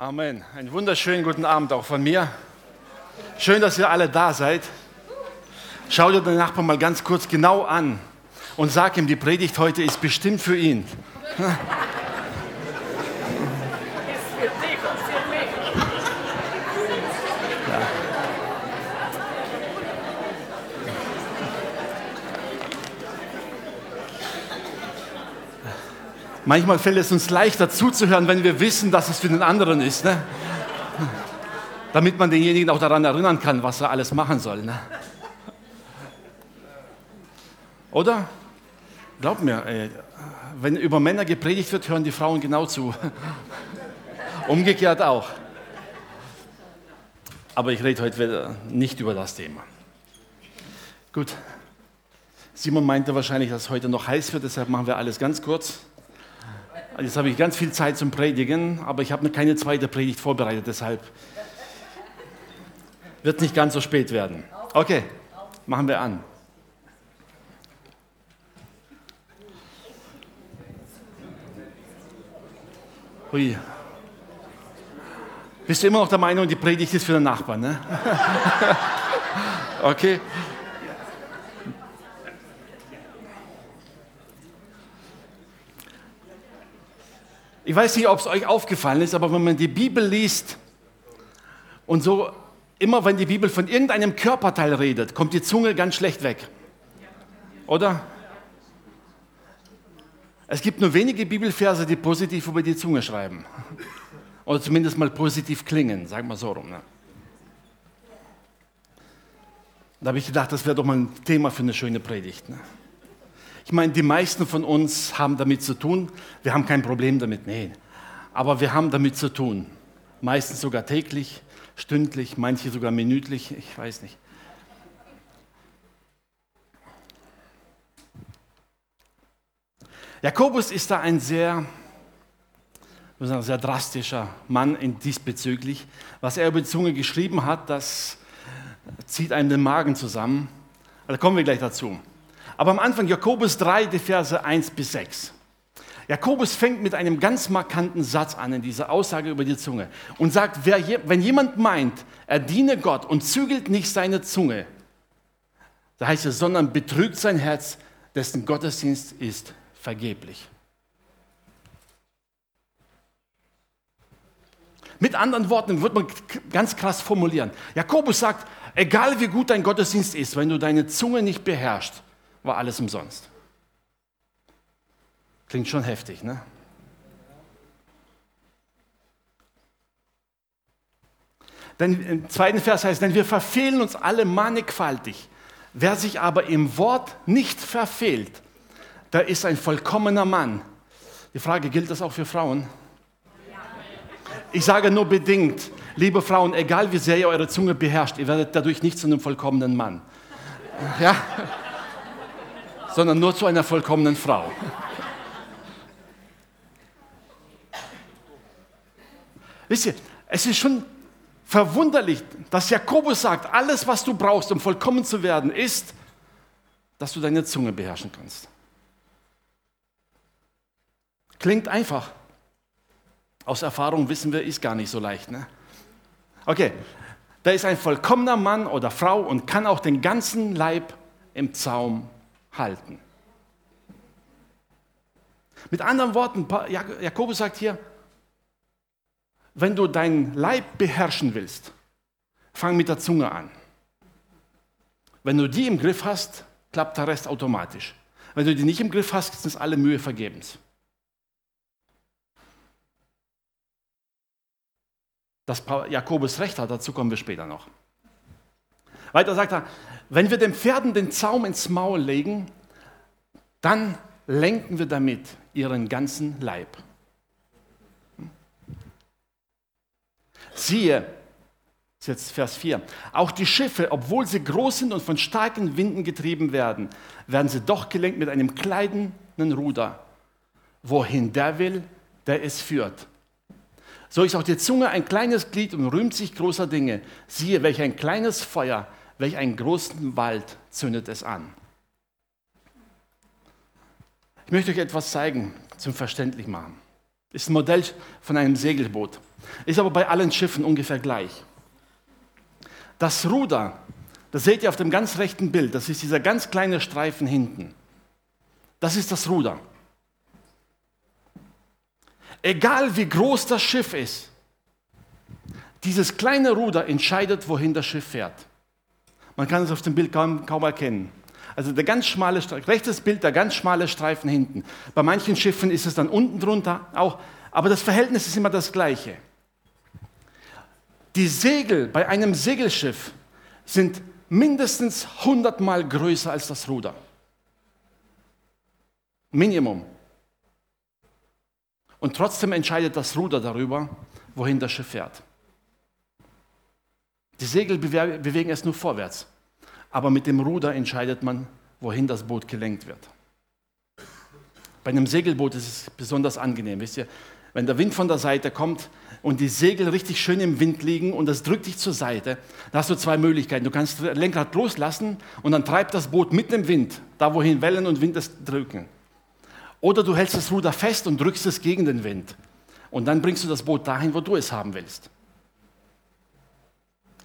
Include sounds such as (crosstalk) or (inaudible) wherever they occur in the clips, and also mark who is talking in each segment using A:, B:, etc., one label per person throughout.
A: Amen. Einen wunderschönen guten Abend auch von mir. Schön, dass ihr alle da seid. Schau dir den Nachbarn mal ganz kurz genau an und sag ihm, die Predigt heute ist bestimmt für ihn. Manchmal fällt es uns leichter zuzuhören, wenn wir wissen, dass es für den anderen ist. Ne? Damit man denjenigen auch daran erinnern kann, was er alles machen soll. Ne? Oder? Glaub mir, ey, wenn über Männer gepredigt wird, hören die Frauen genau zu. (laughs) Umgekehrt auch. Aber ich rede heute nicht über das Thema. Gut. Simon meinte wahrscheinlich, dass es heute noch heiß wird, deshalb machen wir alles ganz kurz. Jetzt habe ich ganz viel Zeit zum Predigen, aber ich habe keine zweite Predigt vorbereitet, deshalb wird nicht ganz so spät werden. Okay, machen wir an. Hui. Bist du immer noch der Meinung, die Predigt ist für den Nachbarn? Ne? (laughs) okay. Ich weiß nicht, ob es euch aufgefallen ist, aber wenn man die Bibel liest und so immer, wenn die Bibel von irgendeinem Körperteil redet, kommt die Zunge ganz schlecht weg. Oder? Es gibt nur wenige Bibelverse, die positiv über die Zunge schreiben. Oder zumindest mal positiv klingen, sagen wir so rum. Ne? Da habe ich gedacht, das wäre doch mal ein Thema für eine schöne Predigt. Ne? Ich meine, die meisten von uns haben damit zu tun. Wir haben kein Problem damit, nee. Aber wir haben damit zu tun. Meistens sogar täglich, stündlich, manche sogar minütlich, ich weiß nicht. Jakobus ist da ein sehr, sagen, sehr drastischer Mann in diesbezüglich. Was er über die Zunge geschrieben hat, das zieht einem den Magen zusammen. Da kommen wir gleich dazu. Aber am Anfang Jakobus 3, die Verse 1 bis 6. Jakobus fängt mit einem ganz markanten Satz an in dieser Aussage über die Zunge und sagt, wer, wenn jemand meint, er diene Gott und zügelt nicht seine Zunge, da heißt es, sondern betrügt sein Herz, dessen Gottesdienst ist vergeblich. Mit anderen Worten wird man ganz krass formulieren. Jakobus sagt, egal wie gut dein Gottesdienst ist, wenn du deine Zunge nicht beherrschst, war alles umsonst. Klingt schon heftig, ne? Denn im zweiten Vers heißt, denn wir verfehlen uns alle mannigfaltig. Wer sich aber im Wort nicht verfehlt, der ist ein vollkommener Mann. Die Frage, gilt das auch für Frauen? Ich sage nur bedingt, liebe Frauen, egal wie sehr ihr eure Zunge beherrscht, ihr werdet dadurch nicht zu einem vollkommenen Mann. Ja? Sondern nur zu einer vollkommenen Frau. Wisst ihr, es ist schon verwunderlich, dass Jakobus sagt, alles, was du brauchst, um vollkommen zu werden, ist, dass du deine Zunge beherrschen kannst. Klingt einfach. Aus Erfahrung wissen wir, ist gar nicht so leicht. Ne? Okay, da ist ein vollkommener Mann oder Frau und kann auch den ganzen Leib im Zaum halten. Mit anderen Worten, Jakobus sagt hier, wenn du deinen Leib beherrschen willst, fang mit der Zunge an. Wenn du die im Griff hast, klappt der Rest automatisch. Wenn du die nicht im Griff hast, ist alle Mühe vergebens. Dass Jakobus recht hat, dazu kommen wir später noch. Weiter sagt er, wenn wir den Pferden den Zaum ins Maul legen, dann lenken wir damit ihren ganzen Leib. Siehe, jetzt Vers 4, auch die Schiffe, obwohl sie groß sind und von starken Winden getrieben werden, werden sie doch gelenkt mit einem kleinen Ruder. Wohin der will, der es führt. So ist auch die Zunge ein kleines Glied und rühmt sich großer Dinge. Siehe, welch ein kleines Feuer welch einen großen Wald zündet es an. Ich möchte euch etwas zeigen zum verständlich machen. Ist ein Modell von einem Segelboot. Ist aber bei allen Schiffen ungefähr gleich. Das Ruder, das seht ihr auf dem ganz rechten Bild, das ist dieser ganz kleine Streifen hinten. Das ist das Ruder. Egal wie groß das Schiff ist, dieses kleine Ruder entscheidet, wohin das Schiff fährt. Man kann es auf dem Bild kaum, kaum erkennen. Also der ganz schmale rechtes Bild, der ganz schmale Streifen hinten. Bei manchen Schiffen ist es dann unten drunter auch, aber das Verhältnis ist immer das gleiche. Die Segel bei einem Segelschiff sind mindestens 100 Mal größer als das Ruder. Minimum. Und trotzdem entscheidet das Ruder darüber, wohin das Schiff fährt. Die Segel bewegen es nur vorwärts, aber mit dem Ruder entscheidet man, wohin das Boot gelenkt wird. Bei einem Segelboot ist es besonders angenehm. Wisst ihr, wenn der Wind von der Seite kommt und die Segel richtig schön im Wind liegen und das drückt dich zur Seite, dann hast du zwei Möglichkeiten. Du kannst das Lenkrad loslassen und dann treibt das Boot mit dem Wind, da wohin Wellen und Wind es drücken. Oder du hältst das Ruder fest und drückst es gegen den Wind. Und dann bringst du das Boot dahin, wo du es haben willst.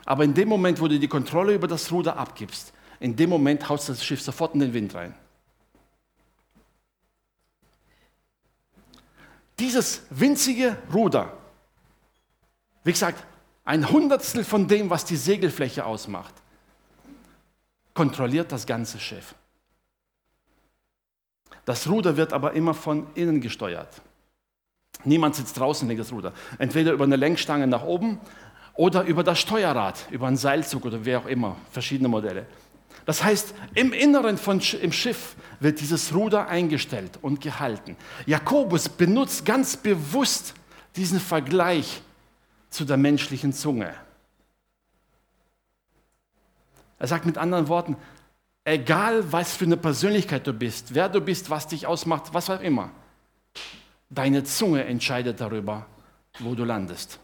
A: Aber in dem Moment, wo du die Kontrolle über das Ruder abgibst, in dem Moment haust das Schiff sofort in den Wind rein. Dieses winzige Ruder, wie gesagt, ein Hundertstel von dem, was die Segelfläche ausmacht, kontrolliert das ganze Schiff. Das Ruder wird aber immer von innen gesteuert. Niemand sitzt draußen legt das Ruder. Entweder über eine Lenkstange nach oben oder über das Steuerrad, über einen Seilzug oder wie auch immer, verschiedene Modelle. Das heißt, im Inneren von, im Schiff wird dieses Ruder eingestellt und gehalten. Jakobus benutzt ganz bewusst diesen Vergleich zu der menschlichen Zunge. Er sagt mit anderen Worten, egal was für eine Persönlichkeit du bist, wer du bist, was dich ausmacht, was auch immer, deine Zunge entscheidet darüber, wo du landest.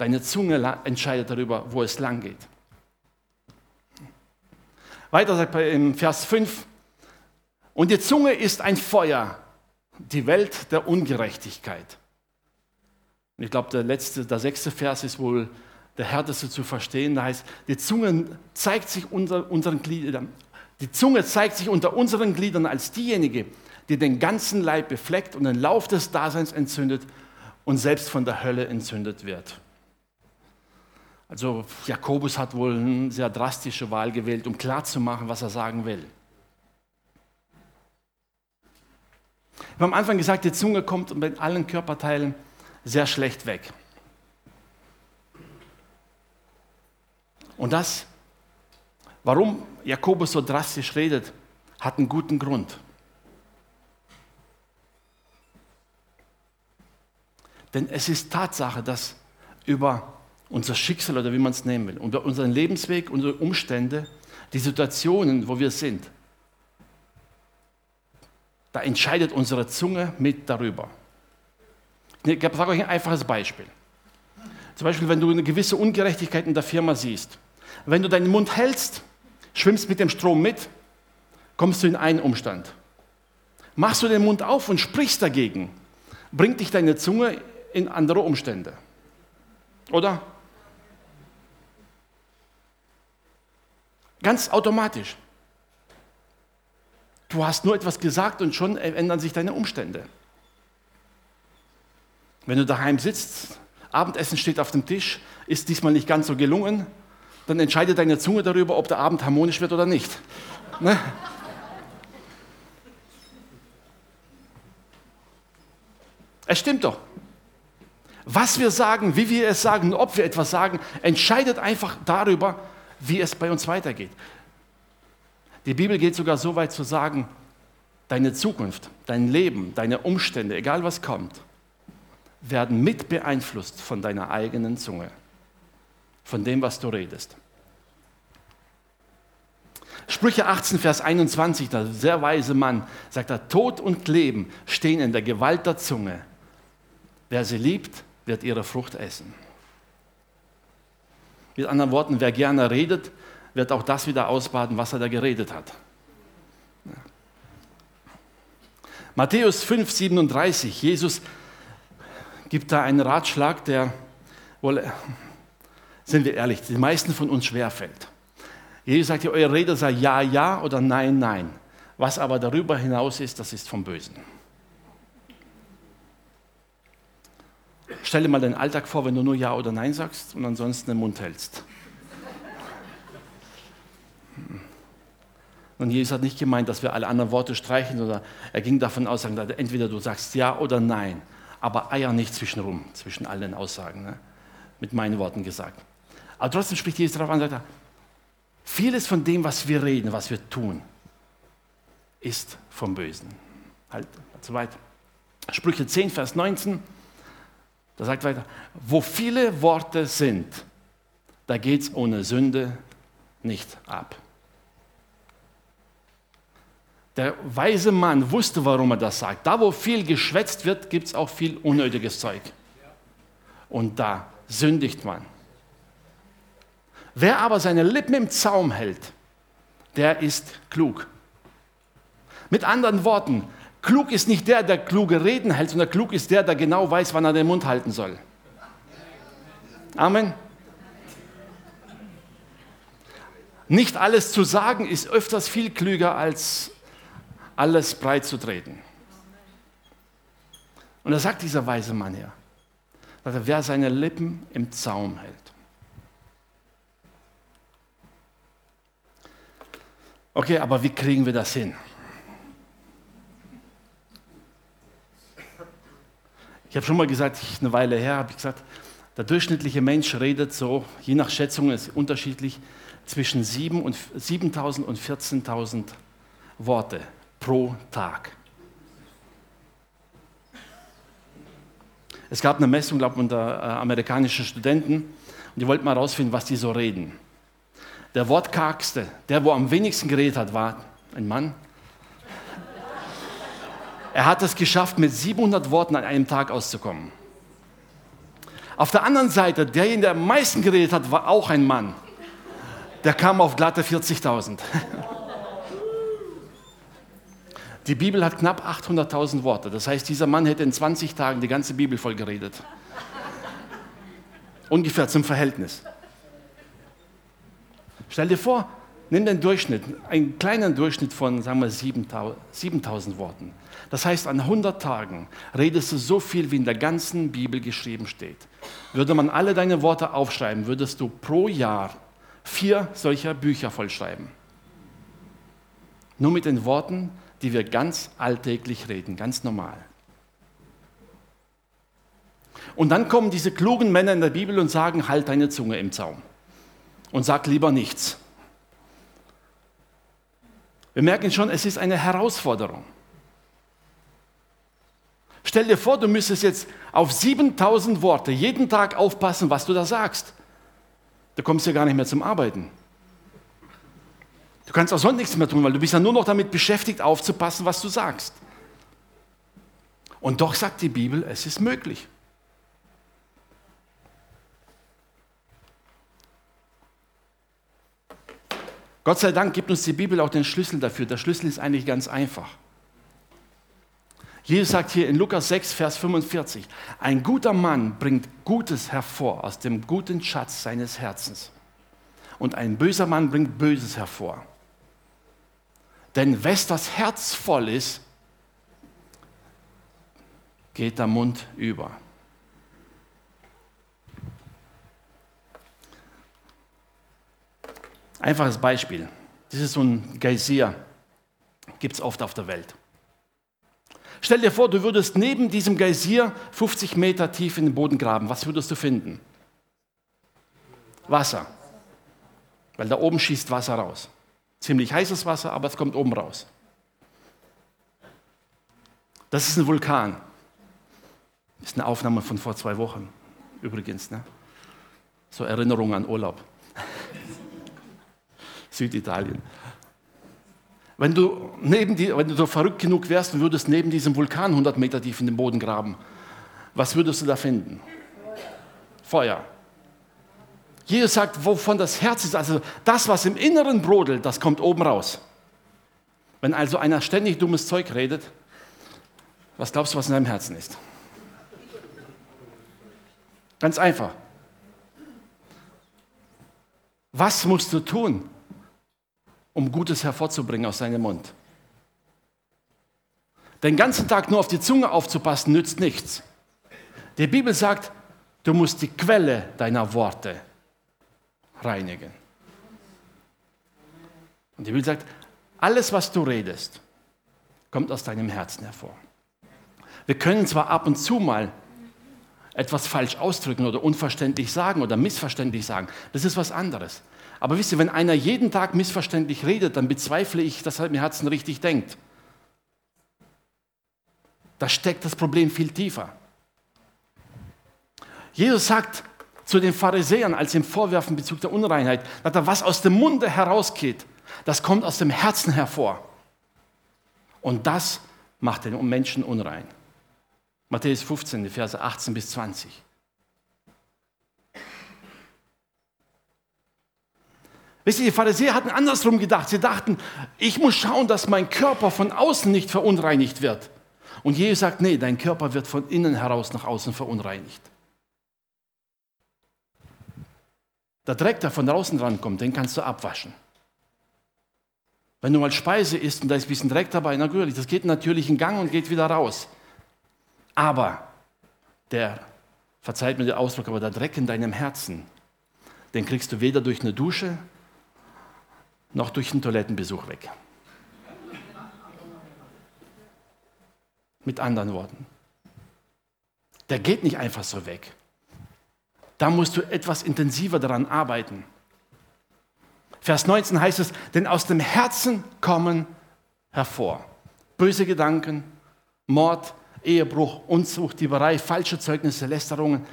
A: Deine Zunge entscheidet darüber, wo es lang geht. Weiter sagt er im Vers 5, und die Zunge ist ein Feuer, die Welt der Ungerechtigkeit. Und ich glaube, der letzte, der sechste Vers ist wohl der härteste zu verstehen. Da heißt, die Zunge zeigt sich unter unseren Gliedern, die Zunge zeigt sich unter unseren Gliedern als diejenige, die den ganzen Leib befleckt und den Lauf des Daseins entzündet und selbst von der Hölle entzündet wird. Also Jakobus hat wohl eine sehr drastische Wahl gewählt, um klarzumachen, was er sagen will. Ich habe am Anfang gesagt, die Zunge kommt mit allen Körperteilen sehr schlecht weg. Und das, warum Jakobus so drastisch redet, hat einen guten Grund. Denn es ist Tatsache, dass über unser Schicksal oder wie man es nennen will, unser, unseren Lebensweg, unsere Umstände, die Situationen, wo wir sind, da entscheidet unsere Zunge mit darüber. Ich sage euch ein einfaches Beispiel. Zum Beispiel, wenn du eine gewisse Ungerechtigkeit in der Firma siehst. Wenn du deinen Mund hältst, schwimmst mit dem Strom mit, kommst du in einen Umstand. Machst du den Mund auf und sprichst dagegen, bringt dich deine Zunge in andere Umstände. Oder? Ganz automatisch. Du hast nur etwas gesagt und schon ändern sich deine Umstände. Wenn du daheim sitzt, Abendessen steht auf dem Tisch, ist diesmal nicht ganz so gelungen, dann entscheidet deine Zunge darüber, ob der Abend harmonisch wird oder nicht. Ne? Es stimmt doch. Was wir sagen, wie wir es sagen, ob wir etwas sagen, entscheidet einfach darüber, wie es bei uns weitergeht. Die Bibel geht sogar so weit zu sagen, deine Zukunft, dein Leben, deine Umstände, egal was kommt, werden mit beeinflusst von deiner eigenen Zunge, von dem, was du redest. Sprüche 18, Vers 21, der sehr weise Mann, sagt Tod und Leben stehen in der Gewalt der Zunge. Wer sie liebt, wird ihre Frucht essen. Mit anderen Worten, wer gerne redet, wird auch das wieder ausbaden, was er da geredet hat. Matthäus 5, 37, Jesus gibt da einen Ratschlag, der wohl, sind wir ehrlich, die meisten von uns schwerfällt. Jesus sagt ja, eure Rede sei ja, ja oder nein, nein. Was aber darüber hinaus ist, das ist vom Bösen. Stell dir mal den Alltag vor, wenn du nur Ja oder Nein sagst und ansonsten den Mund hältst. Und Jesus hat nicht gemeint, dass wir alle anderen Worte streichen, oder er ging davon aus, sagen, entweder du sagst Ja oder Nein, aber Eier nicht zwischenrum, zwischen allen Aussagen, ne? mit meinen Worten gesagt. Aber trotzdem spricht Jesus darauf an, sagt er, vieles von dem, was wir reden, was wir tun, ist vom Bösen. Halt, zu weit. Sprüche 10, Vers 19, da sagt weiter, wo viele Worte sind, da geht es ohne Sünde nicht ab. Der weise Mann wusste, warum er das sagt. Da, wo viel geschwätzt wird, gibt es auch viel unnötiges Zeug. Und da sündigt man. Wer aber seine Lippen im Zaum hält, der ist klug. Mit anderen Worten, klug ist nicht der, der kluge Reden hält, sondern klug ist der, der genau weiß, wann er den Mund halten soll. Amen. Nicht alles zu sagen ist öfters viel klüger als alles breit zu treten. Und da sagt dieser weise Mann hier, dass er, wer seine Lippen im Zaum hält. Okay, aber wie kriegen wir das hin? Ich habe schon mal gesagt, eine Weile her habe ich gesagt, der durchschnittliche Mensch redet so, je nach Schätzung ist unterschiedlich, zwischen 7.000 und 14.000 Worte pro Tag. Es gab eine Messung, glaube ich, unter äh, amerikanischen Studenten und die wollten mal herausfinden, was die so reden. Der wortkargste, der, wo am wenigsten geredet hat, war ein Mann. Er hat es geschafft, mit 700 Worten an einem Tag auszukommen. Auf der anderen Seite, derjenige, der am meisten geredet hat, war auch ein Mann. Der kam auf glatte 40.000. (laughs) Die Bibel hat knapp 800.000 Worte. Das heißt, dieser Mann hätte in 20 Tagen die ganze Bibel voll geredet. (laughs) Ungefähr zum Verhältnis. Stell dir vor, nimm den Durchschnitt, einen kleinen Durchschnitt von, sagen wir, 7000 Worten. Das heißt, an 100 Tagen redest du so viel, wie in der ganzen Bibel geschrieben steht. Würde man alle deine Worte aufschreiben, würdest du pro Jahr vier solcher Bücher vollschreiben. Nur mit den Worten, die wir ganz alltäglich reden, ganz normal. Und dann kommen diese klugen Männer in der Bibel und sagen, halt deine Zunge im Zaum und sag lieber nichts. Wir merken schon, es ist eine Herausforderung. Stell dir vor, du müsstest jetzt auf 7000 Worte jeden Tag aufpassen, was du da sagst. Du kommst ja gar nicht mehr zum Arbeiten. Du kannst auch sonst nichts mehr tun, weil du bist ja nur noch damit beschäftigt, aufzupassen, was du sagst. Und doch sagt die Bibel, es ist möglich. Gott sei Dank gibt uns die Bibel auch den Schlüssel dafür. Der Schlüssel ist eigentlich ganz einfach. Jesus sagt hier in Lukas 6, Vers 45, ein guter Mann bringt Gutes hervor aus dem guten Schatz seines Herzens. Und ein böser Mann bringt Böses hervor. Denn wes das Herz voll ist, geht der Mund über. Einfaches Beispiel. Das ist so ein Geysir, gibt es oft auf der Welt. Stell dir vor, du würdest neben diesem Geysir 50 Meter tief in den Boden graben. Was würdest du finden? Wasser. Weil da oben schießt Wasser raus. Ziemlich heißes Wasser, aber es kommt oben raus. Das ist ein Vulkan. Ist eine Aufnahme von vor zwei Wochen, übrigens. Ne? So Erinnerung an Urlaub. (laughs) Süditalien. Wenn du, neben die, wenn du so verrückt genug wärst und würdest neben diesem Vulkan 100 Meter tief in den Boden graben, was würdest du da finden? Feuer. Jesus sagt, wovon das Herz ist, also das, was im Inneren brodelt, das kommt oben raus. Wenn also einer ständig dummes Zeug redet, Was glaubst du, was in deinem Herzen ist? Ganz einfach. Was musst du tun, um Gutes hervorzubringen aus deinem Mund? Den ganzen Tag nur auf die Zunge aufzupassen, nützt nichts. Die Bibel sagt, du musst die Quelle deiner Worte reinigen. Und die Bibel sagt, alles, was du redest, kommt aus deinem Herzen hervor. Wir können zwar ab und zu mal etwas falsch ausdrücken oder unverständlich sagen oder missverständlich sagen. Das ist was anderes. Aber wisst ihr, wenn einer jeden Tag missverständlich redet, dann bezweifle ich, dass er im Herzen richtig denkt. Da steckt das Problem viel tiefer. Jesus sagt zu den Pharisäern, als sie ihm vorwerfen Bezug der Unreinheit, dass er, was aus dem Munde herausgeht, das kommt aus dem Herzen hervor. Und das macht den Menschen unrein. Matthäus 15, die Verse 18 bis 20. Wisst ihr, die Pharisäer hatten andersrum gedacht. Sie dachten, ich muss schauen, dass mein Körper von außen nicht verunreinigt wird. Und Jesus sagt, nee, dein Körper wird von innen heraus nach außen verunreinigt. Der Dreck, der von draußen rankommt, den kannst du abwaschen. Wenn du mal Speise isst und da ist ein bisschen Dreck dabei, natürlich, das geht natürlich in Gang und geht wieder raus. Aber der, verzeiht mir den Ausdruck, aber der Dreck in deinem Herzen, den kriegst du weder durch eine Dusche noch durch einen Toilettenbesuch weg. Mit anderen Worten. Der geht nicht einfach so weg. Da musst du etwas intensiver daran arbeiten. Vers 19 heißt es, denn aus dem Herzen kommen hervor böse Gedanken, Mord, Ehebruch, Unzucht, Dieberei, falsche Zeugnisse, Lästerungen.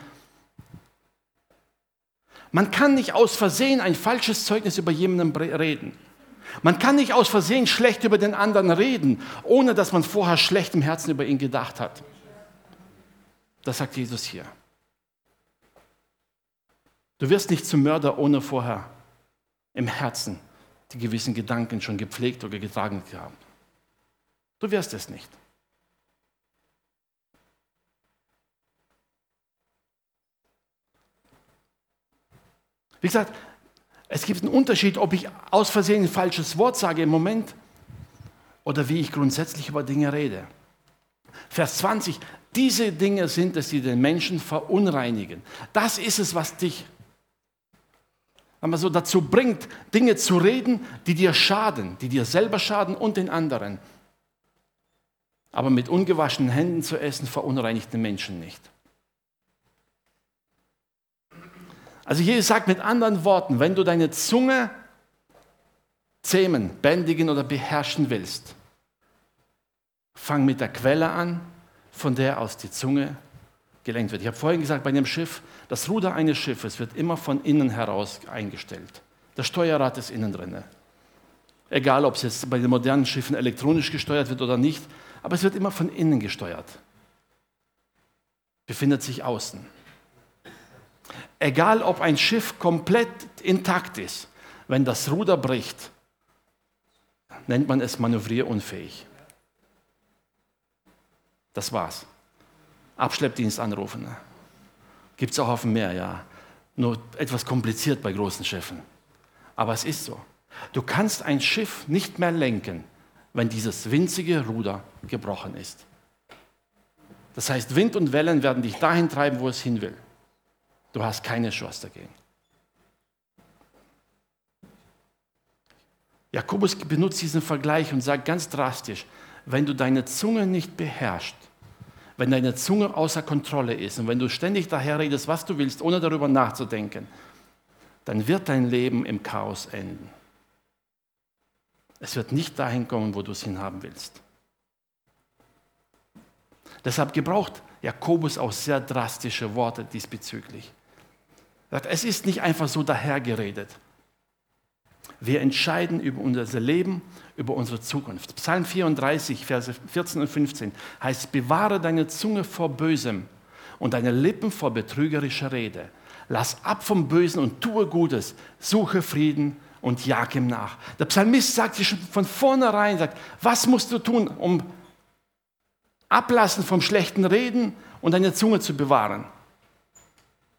A: Man kann nicht aus Versehen ein falsches Zeugnis über jemanden reden. Man kann nicht aus Versehen schlecht über den anderen reden, ohne dass man vorher schlecht im Herzen über ihn gedacht hat. Das sagt Jesus hier. Du wirst nicht zum Mörder, ohne vorher im Herzen die gewissen Gedanken schon gepflegt oder getragen zu haben. Du wirst es nicht. Wie gesagt, es gibt einen Unterschied, ob ich aus Versehen ein falsches Wort sage im Moment oder wie ich grundsätzlich über Dinge rede. Vers 20, diese Dinge sind es, die den Menschen verunreinigen. Das ist es, was dich so dazu bringt, Dinge zu reden, die dir schaden, die dir selber schaden und den anderen. Aber mit ungewaschenen Händen zu essen, verunreinigt den Menschen nicht. Also Jesus sagt mit anderen Worten, wenn du deine Zunge zähmen, bändigen oder beherrschen willst, fang mit der Quelle an, von der aus die Zunge gelenkt wird. Ich habe vorhin gesagt, bei einem Schiff, das Ruder eines Schiffes wird immer von innen heraus eingestellt. Das Steuerrad ist innen drin. Egal, ob es jetzt bei den modernen Schiffen elektronisch gesteuert wird oder nicht, aber es wird immer von innen gesteuert. Befindet sich außen. Egal, ob ein Schiff komplett intakt ist, wenn das Ruder bricht, nennt man es manövrierunfähig. Das war's. Abschleppdienst anrufen. Gibt es auch auf dem Meer, ja. Nur etwas kompliziert bei großen Schiffen. Aber es ist so. Du kannst ein Schiff nicht mehr lenken, wenn dieses winzige Ruder gebrochen ist. Das heißt, Wind und Wellen werden dich dahin treiben, wo es hin will. Du hast keine Chance dagegen. Jakobus benutzt diesen Vergleich und sagt ganz drastisch, wenn du deine Zunge nicht beherrschst, wenn deine Zunge außer Kontrolle ist und wenn du ständig daher redest, was du willst, ohne darüber nachzudenken, dann wird dein Leben im Chaos enden. Es wird nicht dahin kommen, wo du es hinhaben willst. Deshalb gebraucht Jakobus auch sehr drastische Worte diesbezüglich. Es ist nicht einfach so dahergeredet. Wir entscheiden über unser Leben, über unsere Zukunft. Psalm 34, Verse 14 und 15 heißt, bewahre deine Zunge vor Bösem und deine Lippen vor betrügerischer Rede. Lass ab vom Bösen und tue Gutes, suche Frieden und jag ihm nach. Der Psalmist sagt sich schon von vornherein, sagt, was musst du tun, um ablassen vom schlechten Reden und deine Zunge zu bewahren.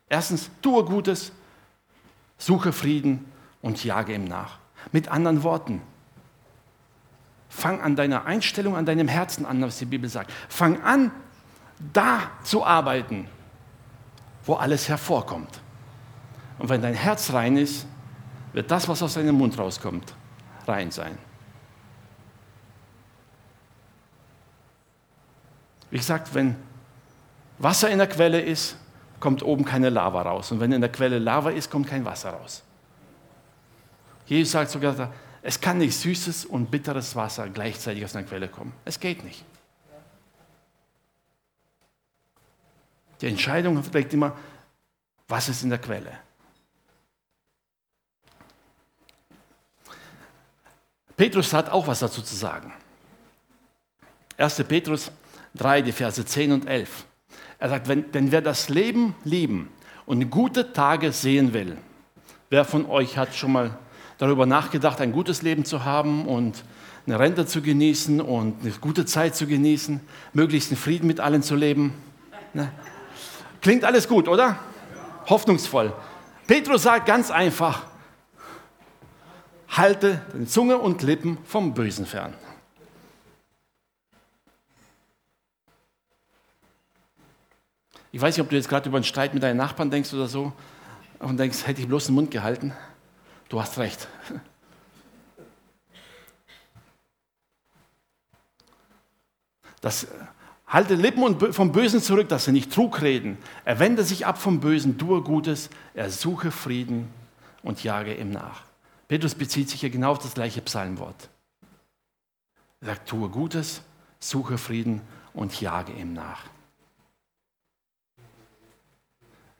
A: Erstens, tue Gutes, suche Frieden und jage ihm nach. Mit anderen Worten, fang an deiner Einstellung, an deinem Herzen an, was die Bibel sagt. Fang an, da zu arbeiten, wo alles hervorkommt. Und wenn dein Herz rein ist, wird das, was aus deinem Mund rauskommt, rein sein. Wie gesagt, wenn Wasser in der Quelle ist, kommt oben keine Lava raus. Und wenn in der Quelle Lava ist, kommt kein Wasser raus. Jesus sagt sogar, es kann nicht süßes und bitteres Wasser gleichzeitig aus einer Quelle kommen. Es geht nicht. Die Entscheidung trägt immer, was ist in der Quelle. Petrus hat auch was dazu zu sagen. 1. Petrus 3, die Verse 10 und 11. Er sagt, wenn, denn wer das Leben lieben und gute Tage sehen will, wer von euch hat schon mal darüber nachgedacht, ein gutes Leben zu haben und eine Rente zu genießen und eine gute Zeit zu genießen, möglichst in Frieden mit allen zu leben? Ne? Klingt alles gut, oder? Hoffnungsvoll. Petrus sagt ganz einfach, halte deine Zunge und Lippen vom Bösen fern. Ich weiß nicht, ob du jetzt gerade über einen Streit mit deinen Nachbarn denkst oder so und denkst, hätte ich bloß den Mund gehalten. Du hast recht. Das halte Lippen vom Bösen zurück, dass sie nicht Trug reden. Er wende sich ab vom Bösen, tue Gutes, er suche Frieden und jage ihm nach. Petrus bezieht sich ja genau auf das gleiche Psalmwort. Er sagt, tue Gutes, suche Frieden und jage ihm nach.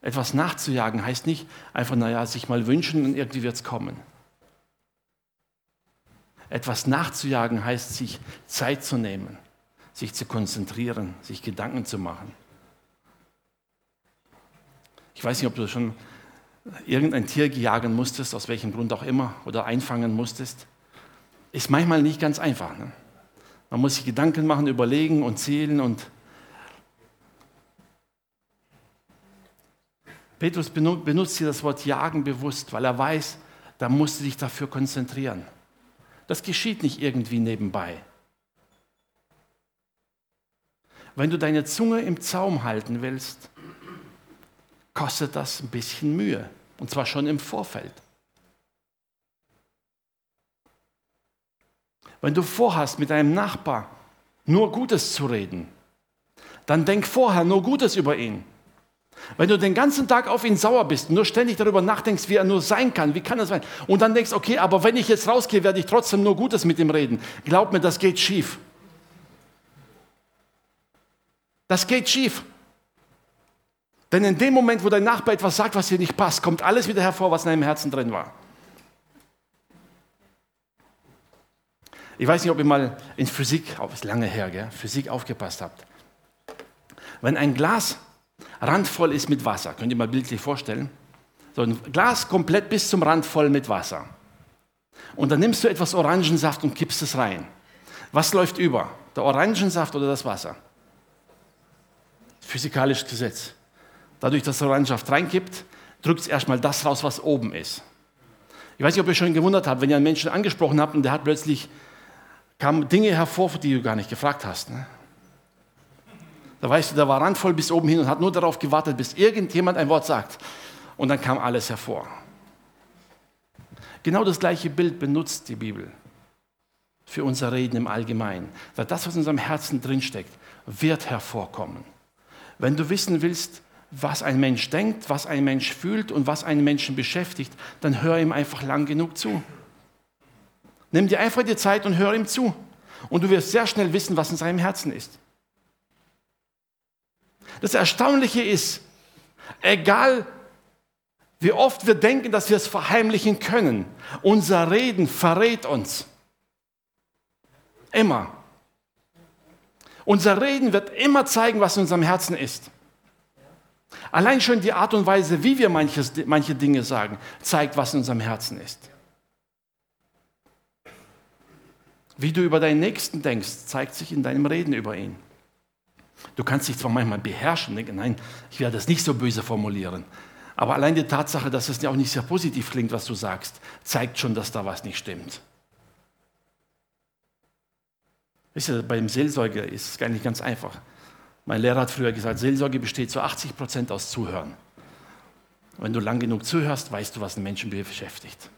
A: Etwas nachzujagen heißt nicht einfach, naja, sich mal wünschen und irgendwie wird es kommen. Etwas nachzujagen heißt, sich Zeit zu nehmen, sich zu konzentrieren, sich Gedanken zu machen. Ich weiß nicht, ob du schon irgendein Tier jagen musstest, aus welchem Grund auch immer, oder einfangen musstest. Ist manchmal nicht ganz einfach. Ne? Man muss sich Gedanken machen, überlegen und zählen und Petrus benutzt hier das Wort jagen bewusst, weil er weiß, da musst du dich dafür konzentrieren. Das geschieht nicht irgendwie nebenbei. Wenn du deine Zunge im Zaum halten willst, kostet das ein bisschen Mühe. Und zwar schon im Vorfeld. Wenn du vorhast, mit deinem Nachbar nur Gutes zu reden, dann denk vorher nur Gutes über ihn. Wenn du den ganzen Tag auf ihn sauer bist, nur ständig darüber nachdenkst, wie er nur sein kann, wie kann er sein, und dann denkst, okay, aber wenn ich jetzt rausgehe, werde ich trotzdem nur Gutes mit ihm reden. Glaub mir, das geht schief. Das geht schief. Denn in dem Moment, wo dein Nachbar etwas sagt, was dir nicht passt, kommt alles wieder hervor, was in deinem Herzen drin war. Ich weiß nicht, ob ihr mal in Physik, oh, ist lange her, gell, Physik aufgepasst habt. Wenn ein Glas randvoll ist mit Wasser. Könnt ihr mal bildlich vorstellen? So ein Glas komplett bis zum Rand voll mit Wasser. Und dann nimmst du etwas Orangensaft und kippst es rein. Was läuft über? Der Orangensaft oder das Wasser? Physikalisches Gesetz. Dadurch, dass der Orangensaft reinkippt, drückt es erstmal das raus, was oben ist. Ich weiß nicht, ob ihr schon gewundert habt, wenn ihr einen Menschen angesprochen habt und der hat plötzlich, kamen Dinge hervor, die du gar nicht gefragt hast. Ne? Da weißt du, der war randvoll bis oben hin und hat nur darauf gewartet, bis irgendjemand ein Wort sagt. Und dann kam alles hervor. Genau das gleiche Bild benutzt die Bibel für unser Reden im Allgemeinen. Das, was in unserem Herzen drinsteckt, wird hervorkommen. Wenn du wissen willst, was ein Mensch denkt, was ein Mensch fühlt und was einen Menschen beschäftigt, dann hör ihm einfach lang genug zu. Nimm dir einfach die Zeit und hör ihm zu. Und du wirst sehr schnell wissen, was in seinem Herzen ist. Das Erstaunliche ist, egal wie oft wir denken, dass wir es verheimlichen können, unser Reden verrät uns. Immer. Unser Reden wird immer zeigen, was in unserem Herzen ist. Allein schon die Art und Weise, wie wir manches, manche Dinge sagen, zeigt, was in unserem Herzen ist. Wie du über deinen Nächsten denkst, zeigt sich in deinem Reden über ihn. Du kannst dich zwar manchmal beherrschen, denken, nein, ich werde das nicht so böse formulieren. Aber allein die Tatsache, dass es ja auch nicht sehr positiv klingt, was du sagst, zeigt schon, dass da was nicht stimmt. Wisst ihr, beim Seelsorger ist es eigentlich ganz einfach. Mein Lehrer hat früher gesagt, Seelsorge besteht zu 80 Prozent aus Zuhören. Wenn du lang genug zuhörst, weißt du, was einen Menschen beschäftigt.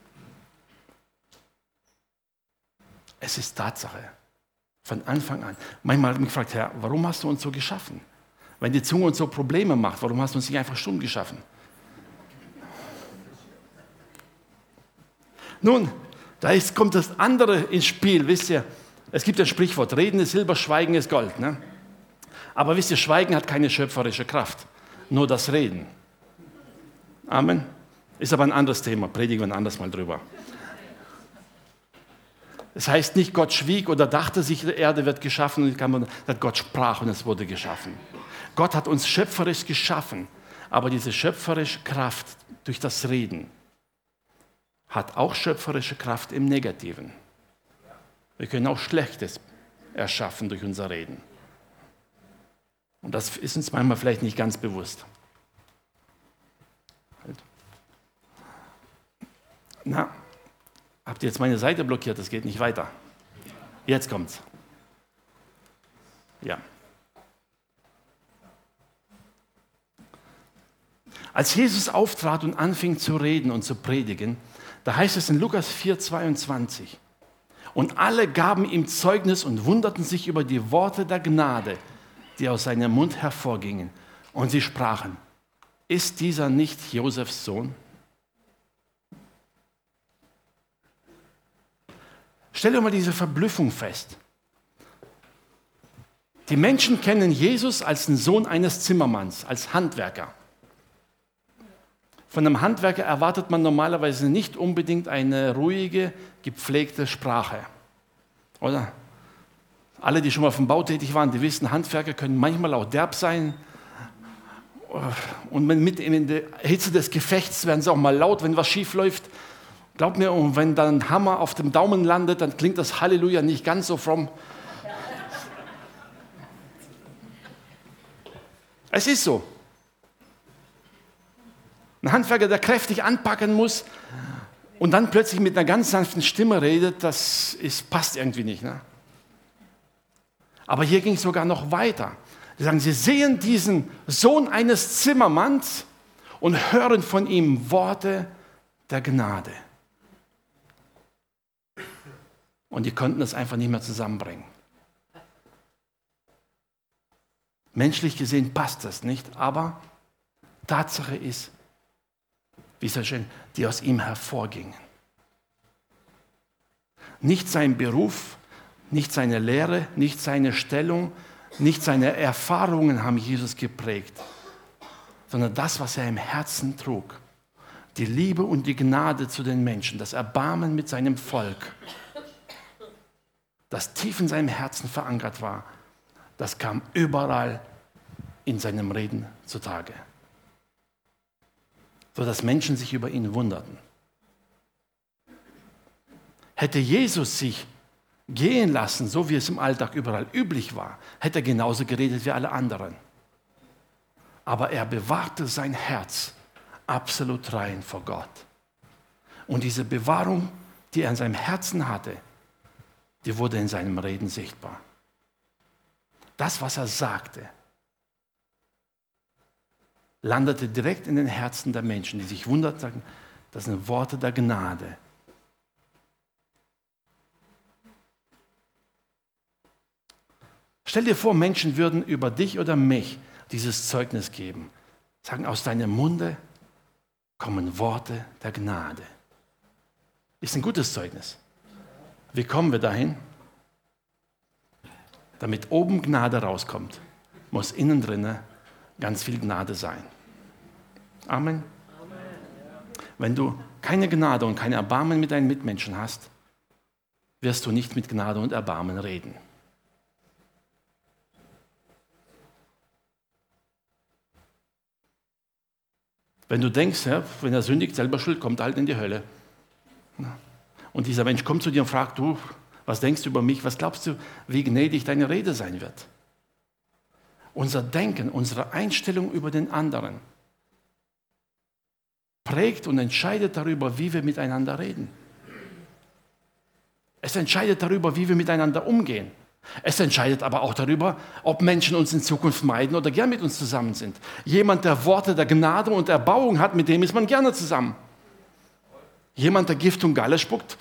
A: Es ist Tatsache. Von Anfang an. Manchmal habe ich mich gefragt, Herr, warum hast du uns so geschaffen? Wenn die Zunge uns so Probleme macht, warum hast du uns nicht einfach stumm geschaffen? Nun, da ist, kommt das andere ins Spiel, wisst ihr. Es gibt ein Sprichwort, Reden ist Silber, Schweigen ist Gold. Ne? Aber wisst ihr, Schweigen hat keine schöpferische Kraft, nur das Reden. Amen. Ist aber ein anderes Thema, predigen wir ein anderes Mal drüber. Es heißt nicht, Gott schwieg oder dachte sich, die Erde wird geschaffen, und Gott sprach und es wurde geschaffen. Gott hat uns schöpferisch geschaffen, aber diese schöpferische Kraft durch das Reden hat auch schöpferische Kraft im Negativen. Wir können auch Schlechtes erschaffen durch unser Reden. Und das ist uns manchmal vielleicht nicht ganz bewusst. Na, habt ihr jetzt meine Seite blockiert? Das geht nicht weiter. Jetzt kommt's. Ja. Als Jesus auftrat und anfing zu reden und zu predigen, da heißt es in Lukas 4, 22, und alle gaben ihm Zeugnis und wunderten sich über die Worte der Gnade, die aus seinem Mund hervorgingen. Und sie sprachen, ist dieser nicht Josefs Sohn? Stell dir mal diese Verblüffung fest. Die Menschen kennen Jesus als den Sohn eines Zimmermanns, als Handwerker. Von einem Handwerker erwartet man normalerweise nicht unbedingt eine ruhige, gepflegte Sprache. Oder? Alle, die schon mal auf dem Bau tätig waren, die wissen, Handwerker können manchmal auch derb sein. Und mit in der Hitze des Gefechts werden sie auch mal laut, wenn was schief läuft. Glaub mir, und wenn dann ein Hammer auf dem Daumen landet, dann klingt das Halleluja nicht ganz so fromm. Es ist so. Ein Handwerker, der kräftig anpacken muss und dann plötzlich mit einer ganz sanften Stimme redet, das ist, passt irgendwie nicht. Ne? Aber hier ging es sogar noch weiter. Sie sagen, sie sehen diesen Sohn eines Zimmermanns und hören von ihm Worte der Gnade. Und die konnten das einfach nicht mehr zusammenbringen. Menschlich gesehen passt das nicht, aber Tatsache ist, wie so schön, die aus ihm hervorgingen. Nicht sein Beruf, nicht seine Lehre, nicht seine Stellung, nicht seine Erfahrungen haben Jesus geprägt, sondern das, was er im Herzen trug. Die Liebe und die Gnade zu den Menschen, das Erbarmen mit seinem Volk, das tief in seinem Herzen verankert war, das kam überall in seinem Reden zutage sodass Menschen sich über ihn wunderten. Hätte Jesus sich gehen lassen, so wie es im Alltag überall üblich war, hätte er genauso geredet wie alle anderen. Aber er bewahrte sein Herz absolut rein vor Gott. Und diese Bewahrung, die er in seinem Herzen hatte, die wurde in seinem Reden sichtbar. Das, was er sagte, landete direkt in den Herzen der Menschen, die sich wunderten, das sind Worte der Gnade. Stell dir vor, Menschen würden über dich oder mich dieses Zeugnis geben. Sagen, aus deinem Munde kommen Worte der Gnade. Ist ein gutes Zeugnis. Wie kommen wir dahin? Damit oben Gnade rauskommt, muss innen drinne ganz viel Gnade sein. Amen. Wenn du keine Gnade und kein Erbarmen mit deinen Mitmenschen hast, wirst du nicht mit Gnade und Erbarmen reden. Wenn du denkst, ja, wenn er sündigt, selber schuld, kommt er halt in die Hölle. Und dieser Mensch kommt zu dir und fragt, du, was denkst du über mich? Was glaubst du, wie gnädig deine Rede sein wird? unser Denken, unsere Einstellung über den anderen prägt und entscheidet darüber, wie wir miteinander reden. Es entscheidet darüber, wie wir miteinander umgehen. Es entscheidet aber auch darüber, ob Menschen uns in Zukunft meiden oder gern mit uns zusammen sind. Jemand, der Worte der Gnade und Erbauung hat, mit dem ist man gerne zusammen. Jemand, der Gift und Galle spuckt,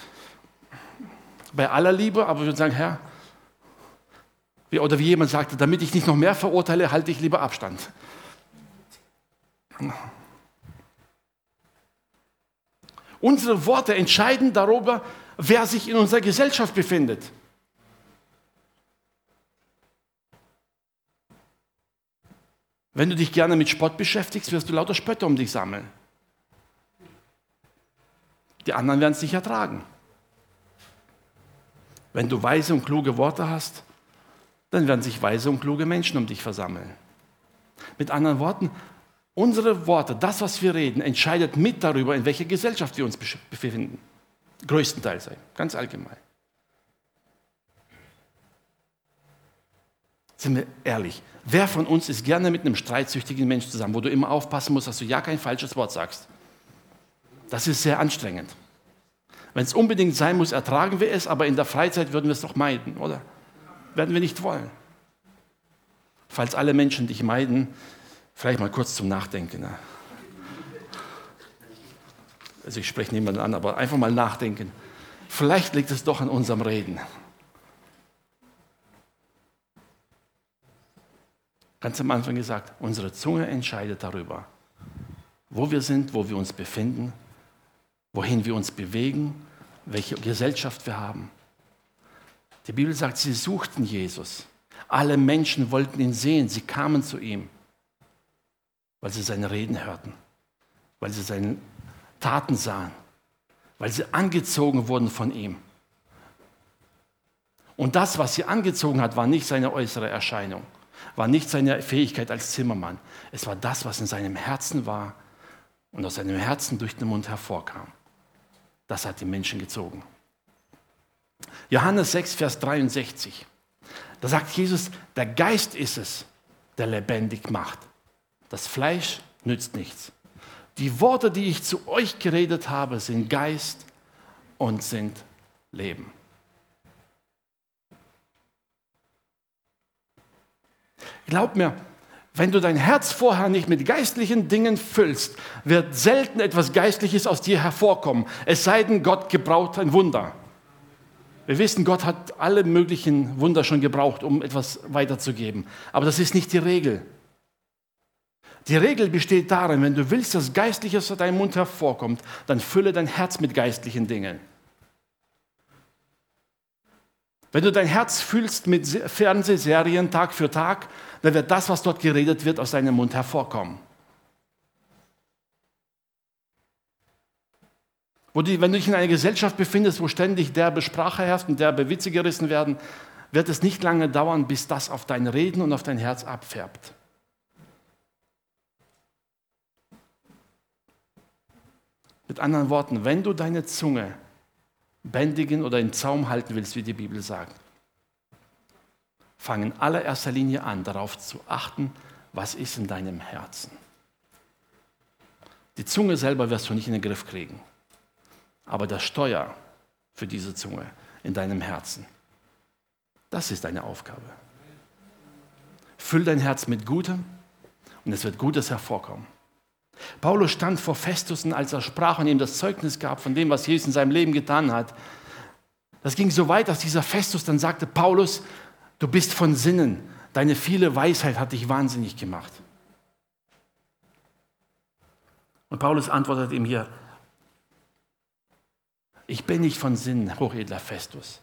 A: bei aller Liebe, aber ich würde sagen, Herr, wie, oder wie jemand sagte, damit ich nicht noch mehr verurteile, halte ich lieber Abstand. Unsere Worte entscheiden darüber, wer sich in unserer Gesellschaft befindet. Wenn du dich gerne mit Spott beschäftigst, wirst du lauter Spötter um dich sammeln. Die anderen werden es nicht ertragen. Wenn du weise und kluge Worte hast, dann werden sich weise und kluge Menschen um dich versammeln. Mit anderen Worten, unsere Worte, das, was wir reden, entscheidet mit darüber, in welcher Gesellschaft wir uns befinden. Größtenteils, ganz allgemein. Sind wir ehrlich, wer von uns ist gerne mit einem streitsüchtigen Menschen zusammen, wo du immer aufpassen musst, dass du ja kein falsches Wort sagst? Das ist sehr anstrengend. Wenn es unbedingt sein muss, ertragen wir es, aber in der Freizeit würden wir es doch meiden, oder? Werden wir nicht wollen. Falls alle Menschen dich meiden, vielleicht mal kurz zum Nachdenken. Ne? Also ich spreche niemanden an, aber einfach mal nachdenken. Vielleicht liegt es doch an unserem Reden. Ganz am Anfang gesagt, unsere Zunge entscheidet darüber, wo wir sind, wo wir uns befinden, wohin wir uns bewegen, welche Gesellschaft wir haben. Die Bibel sagt, sie suchten Jesus. Alle Menschen wollten ihn sehen, sie kamen zu ihm, weil sie seine Reden hörten, weil sie seine Taten sahen, weil sie angezogen wurden von ihm. Und das, was sie angezogen hat, war nicht seine äußere Erscheinung, war nicht seine Fähigkeit als Zimmermann. Es war das, was in seinem Herzen war und aus seinem Herzen durch den Mund hervorkam. Das hat die Menschen gezogen. Johannes 6, Vers 63. Da sagt Jesus, der Geist ist es, der lebendig macht. Das Fleisch nützt nichts. Die Worte, die ich zu euch geredet habe, sind Geist und sind Leben. Glaub mir, wenn du dein Herz vorher nicht mit geistlichen Dingen füllst, wird selten etwas Geistliches aus dir hervorkommen. Es sei denn, Gott gebraucht ein Wunder. Wir wissen, Gott hat alle möglichen Wunder schon gebraucht, um etwas weiterzugeben. Aber das ist nicht die Regel. Die Regel besteht darin, wenn du willst, dass Geistliches aus deinem Mund hervorkommt, dann fülle dein Herz mit geistlichen Dingen. Wenn du dein Herz fühlst mit Fernsehserien Tag für Tag, dann wird das, was dort geredet wird, aus deinem Mund hervorkommen. Wenn du dich in einer Gesellschaft befindest, wo ständig derbe Sprache herrscht und derbe Witze gerissen werden, wird es nicht lange dauern, bis das auf dein Reden und auf dein Herz abfärbt. Mit anderen Worten, wenn du deine Zunge bändigen oder in Zaum halten willst, wie die Bibel sagt, fang in allererster Linie an, darauf zu achten, was ist in deinem Herzen. Die Zunge selber wirst du nicht in den Griff kriegen, aber das Steuer für diese Zunge in deinem Herzen, das ist deine Aufgabe. Füll dein Herz mit Gutem und es wird Gutes hervorkommen. Paulus stand vor Festus und als er sprach und ihm das Zeugnis gab von dem, was Jesus in seinem Leben getan hat, das ging so weit, dass dieser Festus dann sagte, Paulus, du bist von Sinnen, deine viele Weisheit hat dich wahnsinnig gemacht. Und Paulus antwortet ihm hier, ich bin nicht von Sinnen, hochedler Festus,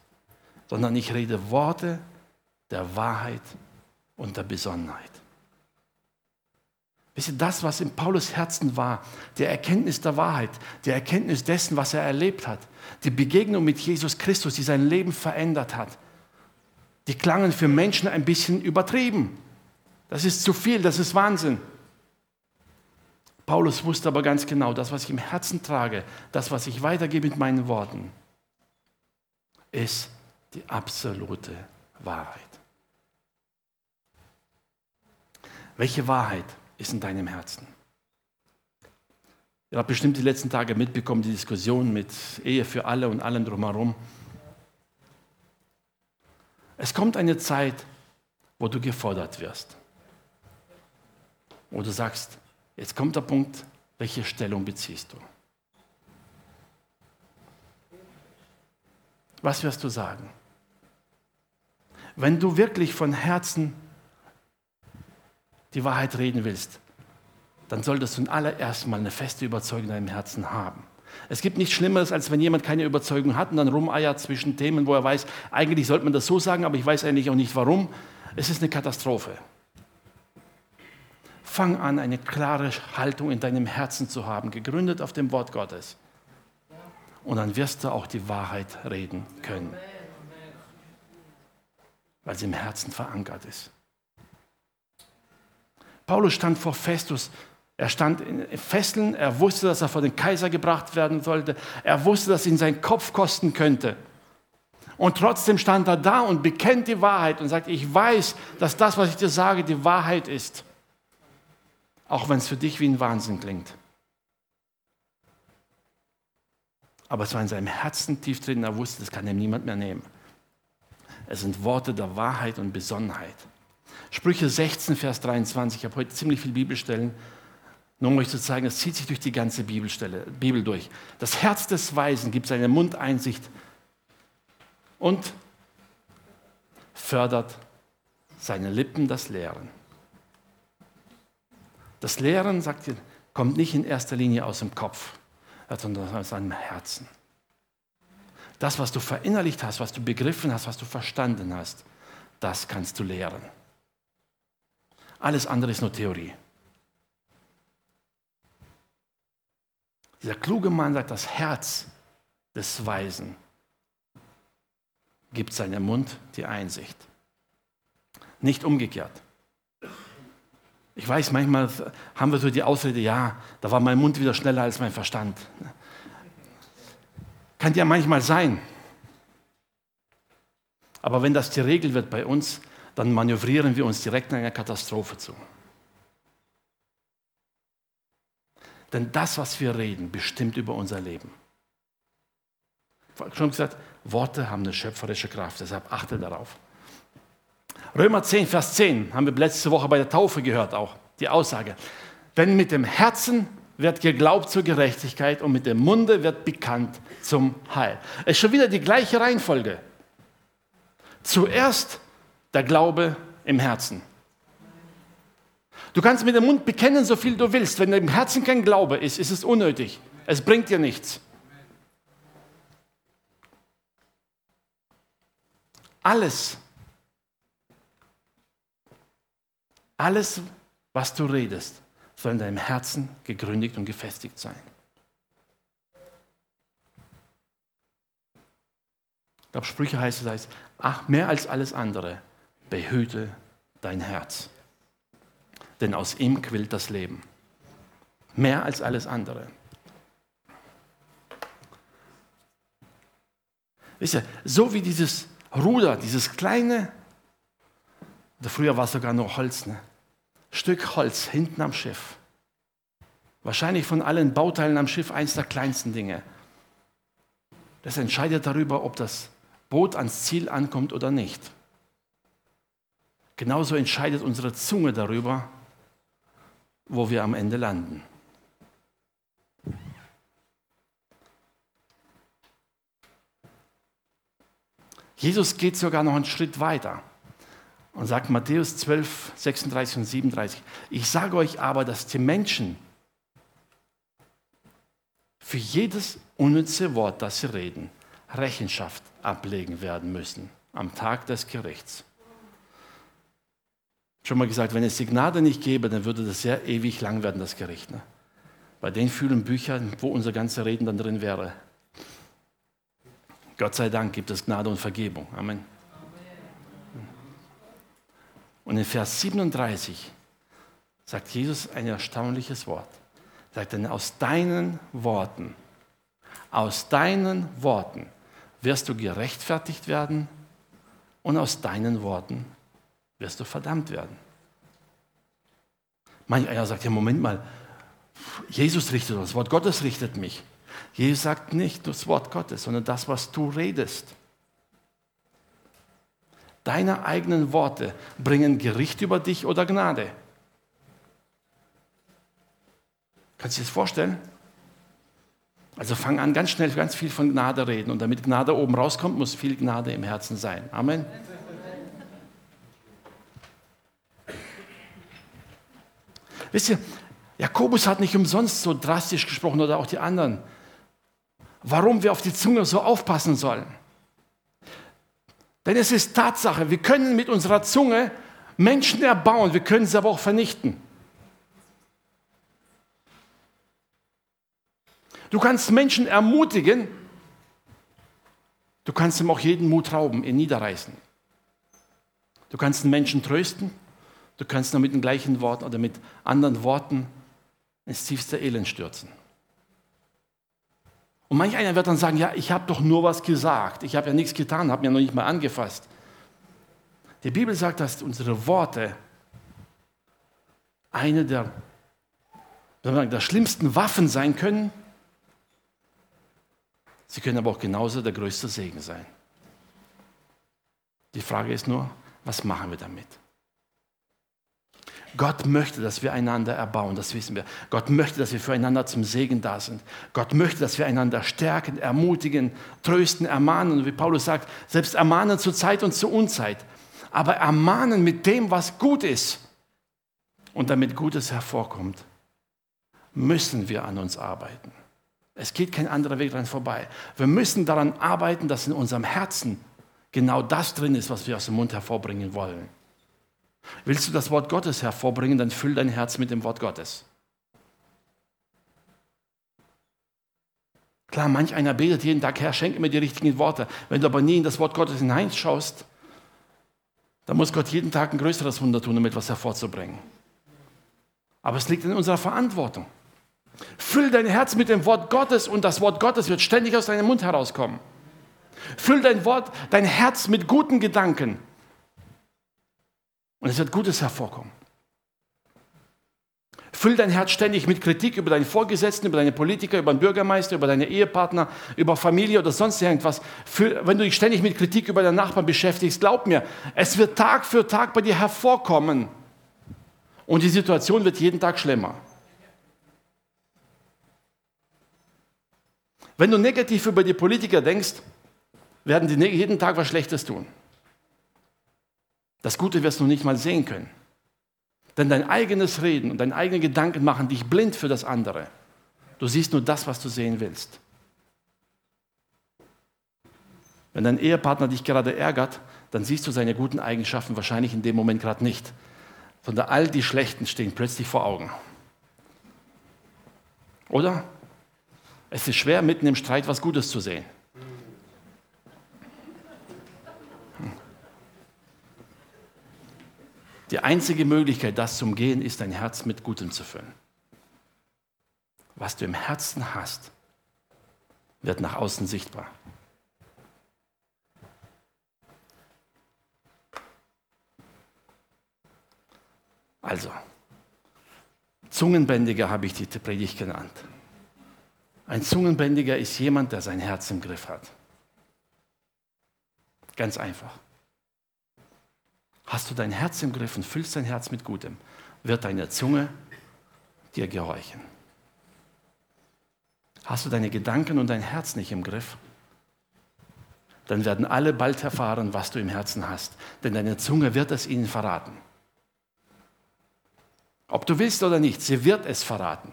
A: sondern ich rede Worte der Wahrheit und der Besonnenheit. Wisst ihr, das, was in Paulus Herzen war, der Erkenntnis der Wahrheit, der Erkenntnis dessen, was er erlebt hat, die Begegnung mit Jesus Christus, die sein Leben verändert hat, die klangen für Menschen ein bisschen übertrieben. Das ist zu viel, das ist Wahnsinn. Paulus wusste aber ganz genau, das, was ich im Herzen trage, das, was ich weitergebe mit meinen Worten, ist die absolute Wahrheit. Welche Wahrheit ist in deinem Herzen? Ihr habt bestimmt die letzten Tage mitbekommen, die Diskussion mit Ehe für alle und allem drumherum. Es kommt eine Zeit, wo du gefordert wirst. Wo du sagst, jetzt kommt der Punkt, welche Stellung beziehst du? Was wirst du sagen? Wenn du wirklich von Herzen die Wahrheit reden willst, dann solltest du allererst mal eine feste Überzeugung in deinem Herzen haben. Es gibt nichts Schlimmeres, als wenn jemand keine Überzeugung hat und dann rumeiert zwischen Themen, wo er weiß, eigentlich sollte man das so sagen, aber ich weiß eigentlich auch nicht warum. Es ist eine Katastrophe. Fang an, eine klare Haltung in deinem Herzen zu haben, gegründet auf dem Wort Gottes. Und dann wirst du auch die Wahrheit reden können, weil sie im Herzen verankert ist. Paulus stand vor Festus. Er stand in Fesseln. Er wusste, dass er vor den Kaiser gebracht werden sollte. Er wusste, dass ihn sein Kopf kosten könnte. Und trotzdem stand er da und bekennt die Wahrheit und sagt, ich weiß, dass das, was ich dir sage, die Wahrheit ist. Auch wenn es für dich wie ein Wahnsinn klingt. Aber es war in seinem Herzen tief drin, er wusste, das kann ihm niemand mehr nehmen. Es sind Worte der Wahrheit und Besonnenheit. Sprüche 16, Vers 23. Ich habe heute ziemlich viele Bibelstellen, nur um euch zu zeigen, es zieht sich durch die ganze Bibelstelle, Bibel durch. Das Herz des Weisen gibt seinem Mund Einsicht und fördert seine Lippen das Lehren. Das Lehren, sagt ihr, kommt nicht in erster Linie aus dem Kopf, sondern aus seinem Herzen. Das, was du verinnerlicht hast, was du begriffen hast, was du verstanden hast, das kannst du lehren. Alles andere ist nur Theorie. Dieser kluge Mann sagt, das Herz des Weisen gibt seinem Mund die Einsicht. Nicht umgekehrt. Ich weiß, manchmal haben wir so die Ausrede, ja, da war mein Mund wieder schneller als mein Verstand. Kann ja manchmal sein. Aber wenn das die Regel wird bei uns, dann manövrieren wir uns direkt in eine Katastrophe zu. Denn das, was wir reden, bestimmt über unser Leben. Schon gesagt, Worte haben eine schöpferische Kraft, deshalb achte darauf. Römer 10, Vers 10 haben wir letzte Woche bei der Taufe gehört auch, die Aussage. Denn mit dem Herzen wird geglaubt zur Gerechtigkeit und mit dem Munde wird bekannt zum Heil. Es ist schon wieder die gleiche Reihenfolge. Zuerst der Glaube im Herzen. Du kannst mit dem Mund bekennen, so viel du willst. Wenn im Herzen kein Glaube ist, ist es unnötig. Es bringt dir nichts. Alles, alles, was du redest, soll in deinem Herzen gegründet und gefestigt sein. Ich glaube, Sprüche heißt es, ach, mehr als alles andere, behüte dein Herz. Denn aus ihm quillt das Leben. Mehr als alles andere. Wisst ihr, so wie dieses Ruder, dieses kleine, früher war es sogar nur Holz, ne? Stück Holz hinten am Schiff. Wahrscheinlich von allen Bauteilen am Schiff eines der kleinsten Dinge. Das entscheidet darüber, ob das Boot ans Ziel ankommt oder nicht. Genauso entscheidet unsere Zunge darüber, wo wir am Ende landen. Jesus geht sogar noch einen Schritt weiter und sagt Matthäus 12, 36 und 37, ich sage euch aber, dass die Menschen für jedes unnütze Wort, das sie reden, Rechenschaft ablegen werden müssen am Tag des Gerichts schon mal gesagt, wenn es die Gnade nicht gäbe, dann würde das sehr ewig lang werden, das Gericht. Ne? Bei den vielen Büchern, wo unser ganze Reden dann drin wäre. Gott sei Dank gibt es Gnade und Vergebung. Amen. Und in Vers 37 sagt Jesus ein erstaunliches Wort. Er sagt, denn aus deinen Worten, aus deinen Worten wirst du gerechtfertigt werden und aus deinen Worten wirst du verdammt werden. Manch einer sagt, ja, Moment mal, Jesus richtet, das Wort Gottes richtet mich. Jesus sagt nicht das Wort Gottes, sondern das, was du redest. Deine eigenen Worte bringen Gericht über dich oder Gnade. Kannst du dir das vorstellen? Also fang an, ganz schnell ganz viel von Gnade reden. Und damit Gnade oben rauskommt, muss viel Gnade im Herzen sein. Amen. Wisst ihr, Jakobus hat nicht umsonst so drastisch gesprochen oder auch die anderen, warum wir auf die Zunge so aufpassen sollen. Denn es ist Tatsache, wir können mit unserer Zunge Menschen erbauen, wir können sie aber auch vernichten. Du kannst Menschen ermutigen, du kannst ihm auch jeden Mut rauben, ihn niederreißen. Du kannst einen Menschen trösten, du kannst ihn mit den gleichen Worten oder mit anderen Worten ins tiefste Elend stürzen. Und manch einer wird dann sagen, ja, ich habe doch nur was gesagt, ich habe ja nichts getan, habe mir noch nicht mal angefasst. Die Bibel sagt, dass unsere Worte eine der, der schlimmsten Waffen sein können. Sie können aber auch genauso der größte Segen sein. Die Frage ist nur, was machen wir damit? Gott möchte, dass wir einander erbauen, das wissen wir. Gott möchte, dass wir füreinander zum Segen da sind. Gott möchte, dass wir einander stärken, ermutigen, trösten, ermahnen. Und wie Paulus sagt, selbst ermahnen zur Zeit und zur Unzeit. Aber ermahnen mit dem, was gut ist. Und damit Gutes hervorkommt, müssen wir an uns arbeiten. Es geht kein anderer Weg daran vorbei. Wir müssen daran arbeiten, dass in unserem Herzen genau das drin ist, was wir aus dem Mund hervorbringen wollen. Willst du das Wort Gottes hervorbringen, dann füll dein Herz mit dem Wort Gottes. Klar, manch einer betet jeden Tag, Herr, schenke mir die richtigen Worte. Wenn du aber nie in das Wort Gottes hineinschaust, dann muss Gott jeden Tag ein größeres Wunder tun, um etwas hervorzubringen. Aber es liegt in unserer Verantwortung. Füll dein Herz mit dem Wort Gottes und das Wort Gottes wird ständig aus deinem Mund herauskommen. Füll dein Wort, dein Herz mit guten Gedanken. Und es wird Gutes hervorkommen. Füll dein Herz ständig mit Kritik über deinen Vorgesetzten, über deine Politiker, über den Bürgermeister, über deine Ehepartner, über Familie oder sonst irgendwas. Wenn du dich ständig mit Kritik über deinen Nachbarn beschäftigst, glaub mir, es wird Tag für Tag bei dir hervorkommen. Und die Situation wird jeden Tag schlimmer. Wenn du negativ über die Politiker denkst, werden die jeden Tag was Schlechtes tun. Das Gute wirst du nicht mal sehen können. Denn dein eigenes Reden und deine eigenen Gedanken machen dich blind für das andere. Du siehst nur das, was du sehen willst. Wenn dein Ehepartner dich gerade ärgert, dann siehst du seine guten Eigenschaften wahrscheinlich in dem Moment gerade nicht. Sondern all die schlechten stehen plötzlich vor Augen. Oder? Es ist schwer, mitten im Streit was Gutes zu sehen. Die einzige Möglichkeit, das zu umgehen, ist, dein Herz mit Gutem zu füllen. Was du im Herzen hast, wird nach außen sichtbar. Also, Zungenbändiger habe ich die Predigt genannt. Ein Zungenbändiger ist jemand, der sein Herz im Griff hat. Ganz einfach. Hast du dein Herz im Griff und füllst dein Herz mit Gutem, wird deine Zunge dir gehorchen. Hast du deine Gedanken und dein Herz nicht im Griff, dann werden alle bald erfahren, was du im Herzen hast, denn deine Zunge wird es ihnen verraten. Ob du willst oder nicht, sie wird es verraten.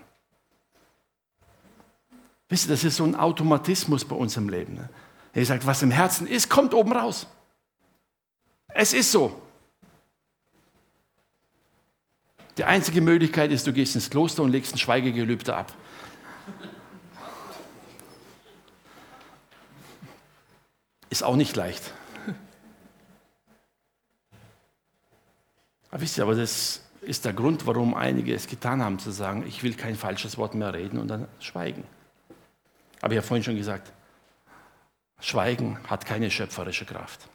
A: Wisst ihr, das ist so ein Automatismus bei uns im Leben. Ne? Er sagt, was im Herzen ist, kommt oben raus. Es ist so. Die einzige Möglichkeit ist, du gehst ins Kloster und legst ein Schweigegelübde ab. Ist auch nicht leicht. Aber wisst ihr, aber das ist der Grund, warum einige es getan haben, zu sagen, ich will kein falsches Wort mehr reden und dann schweigen. Aber ich habe vorhin schon gesagt, Schweigen hat keine schöpferische Kraft.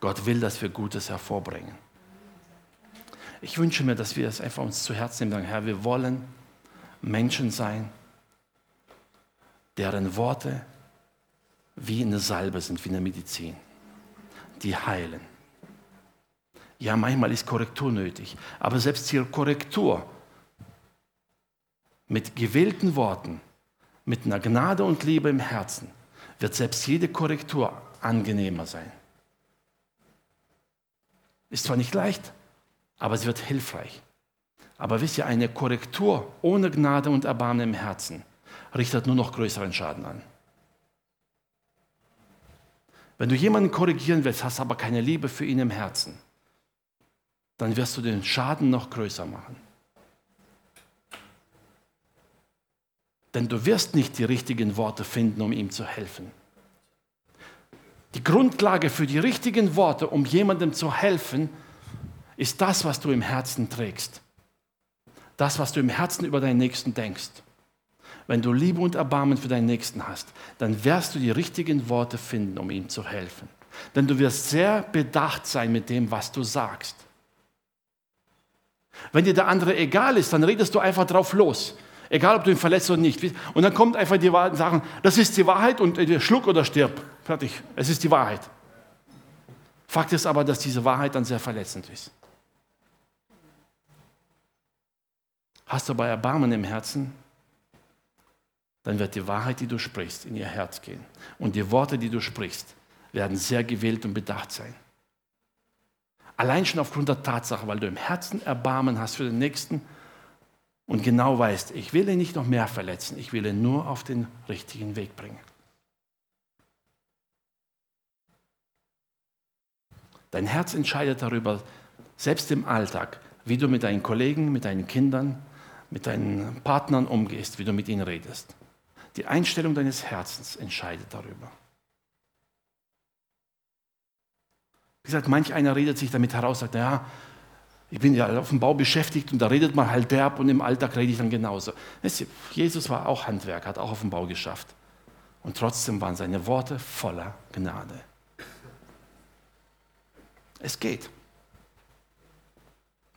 A: Gott will, dass wir Gutes hervorbringen. Ich wünsche mir, dass wir es einfach uns zu Herzen nehmen sagen, Herr, wir wollen Menschen sein, deren Worte wie eine Salbe sind, wie eine Medizin, die heilen. Ja, manchmal ist Korrektur nötig, aber selbst die Korrektur mit gewählten Worten, mit einer Gnade und Liebe im Herzen, wird selbst jede Korrektur angenehmer sein. Ist zwar nicht leicht, aber es wird hilfreich. Aber wisst ihr, eine Korrektur ohne Gnade und Erbarmen im Herzen richtet nur noch größeren Schaden an. Wenn du jemanden korrigieren willst, hast aber keine Liebe für ihn im Herzen, dann wirst du den Schaden noch größer machen. Denn du wirst nicht die richtigen Worte finden, um ihm zu helfen. Die Grundlage für die richtigen Worte, um jemandem zu helfen, ist das, was du im Herzen trägst. Das, was du im Herzen über deinen Nächsten denkst. Wenn du Liebe und Erbarmen für deinen Nächsten hast, dann wirst du die richtigen Worte finden, um ihm zu helfen. Denn du wirst sehr bedacht sein mit dem, was du sagst. Wenn dir der andere egal ist, dann redest du einfach drauf los. Egal, ob du ihn verletzt oder nicht. Und dann kommt einfach die Wahrheit und sagen, das ist die Wahrheit und schluck oder stirb. Fertig. Es ist die Wahrheit. Fakt ist aber, dass diese Wahrheit dann sehr verletzend ist. Hast du aber Erbarmen im Herzen, dann wird die Wahrheit, die du sprichst, in ihr Herz gehen. Und die Worte, die du sprichst, werden sehr gewählt und bedacht sein. Allein schon aufgrund der Tatsache, weil du im Herzen Erbarmen hast für den Nächsten und genau weißt, ich will ihn nicht noch mehr verletzen, ich will ihn nur auf den richtigen Weg bringen. Dein Herz entscheidet darüber, selbst im Alltag, wie du mit deinen Kollegen, mit deinen Kindern, mit deinen Partnern umgehst, wie du mit ihnen redest. Die Einstellung deines Herzens entscheidet darüber. Wie gesagt, manch einer redet sich damit heraus, sagt, ja, ich bin ja auf dem Bau beschäftigt und da redet man halt derb und im Alltag rede ich dann genauso. Jesus war auch Handwerker, hat auch auf dem Bau geschafft. Und trotzdem waren seine Worte voller Gnade. Es geht.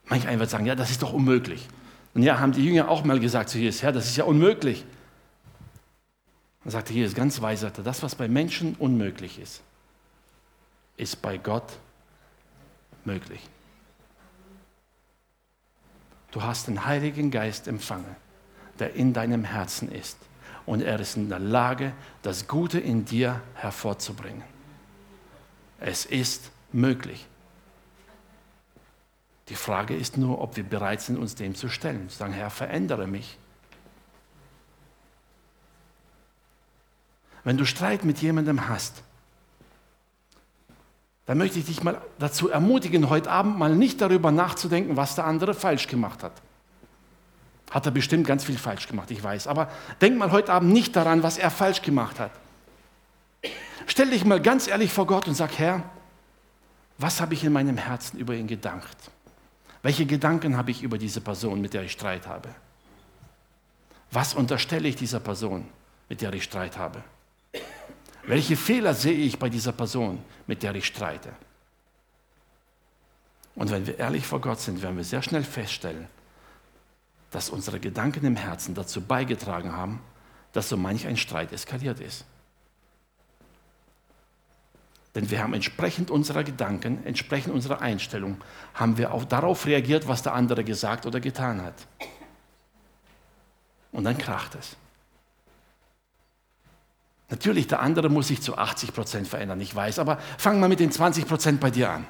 A: Manch einer wird sagen, ja, das ist doch unmöglich. Und ja, haben die Jünger auch mal gesagt zu Jesus, Herr, das ist ja unmöglich. Dann sagte Jesus ganz weise, das, was bei Menschen unmöglich ist, ist bei Gott möglich. Du hast den Heiligen Geist empfangen, der in deinem Herzen ist. Und er ist in der Lage, das Gute in dir hervorzubringen. Es ist möglich. Die Frage ist nur, ob wir bereit sind, uns dem zu stellen. Zu sagen, Herr, verändere mich. Wenn du Streit mit jemandem hast, dann möchte ich dich mal dazu ermutigen, heute Abend mal nicht darüber nachzudenken, was der andere falsch gemacht hat. Hat er bestimmt ganz viel falsch gemacht, ich weiß. Aber denk mal heute Abend nicht daran, was er falsch gemacht hat. Stell dich mal ganz ehrlich vor Gott und sag, Herr, was habe ich in meinem Herzen über ihn gedacht? Welche Gedanken habe ich über diese Person, mit der ich Streit habe? Was unterstelle ich dieser Person, mit der ich Streit habe? Welche Fehler sehe ich bei dieser Person, mit der ich streite? Und wenn wir ehrlich vor Gott sind, werden wir sehr schnell feststellen, dass unsere Gedanken im Herzen dazu beigetragen haben, dass so manch ein Streit eskaliert ist. Denn wir haben entsprechend unserer Gedanken, entsprechend unserer Einstellung, haben wir auch darauf reagiert, was der andere gesagt oder getan hat. Und dann kracht es. Natürlich, der andere muss sich zu 80 Prozent verändern, ich weiß, aber fang mal mit den 20 Prozent bei dir an.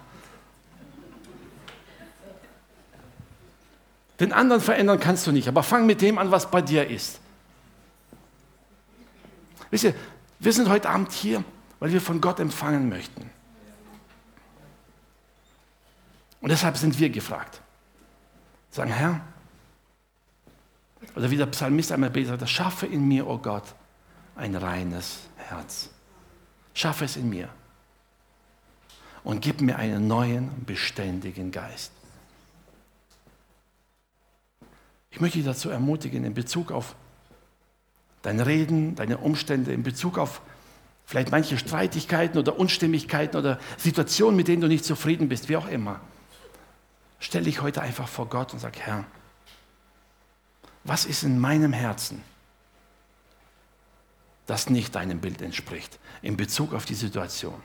A: Den anderen verändern kannst du nicht, aber fang mit dem an, was bei dir ist. Wisst ihr, wir sind heute Abend hier, weil wir von Gott empfangen möchten. Und deshalb sind wir gefragt. Sagen, Herr, oder wie der Psalmist einmal betet, schaffe in mir, o oh Gott, ein reines Herz. Schaffe es in mir. Und gib mir einen neuen, beständigen Geist. Ich möchte dich dazu ermutigen, in Bezug auf dein Reden, deine Umstände, in Bezug auf vielleicht manche Streitigkeiten oder Unstimmigkeiten oder Situationen, mit denen du nicht zufrieden bist, wie auch immer. Stell dich heute einfach vor Gott und sag, Herr, was ist in meinem Herzen, das nicht deinem Bild entspricht in Bezug auf die Situation?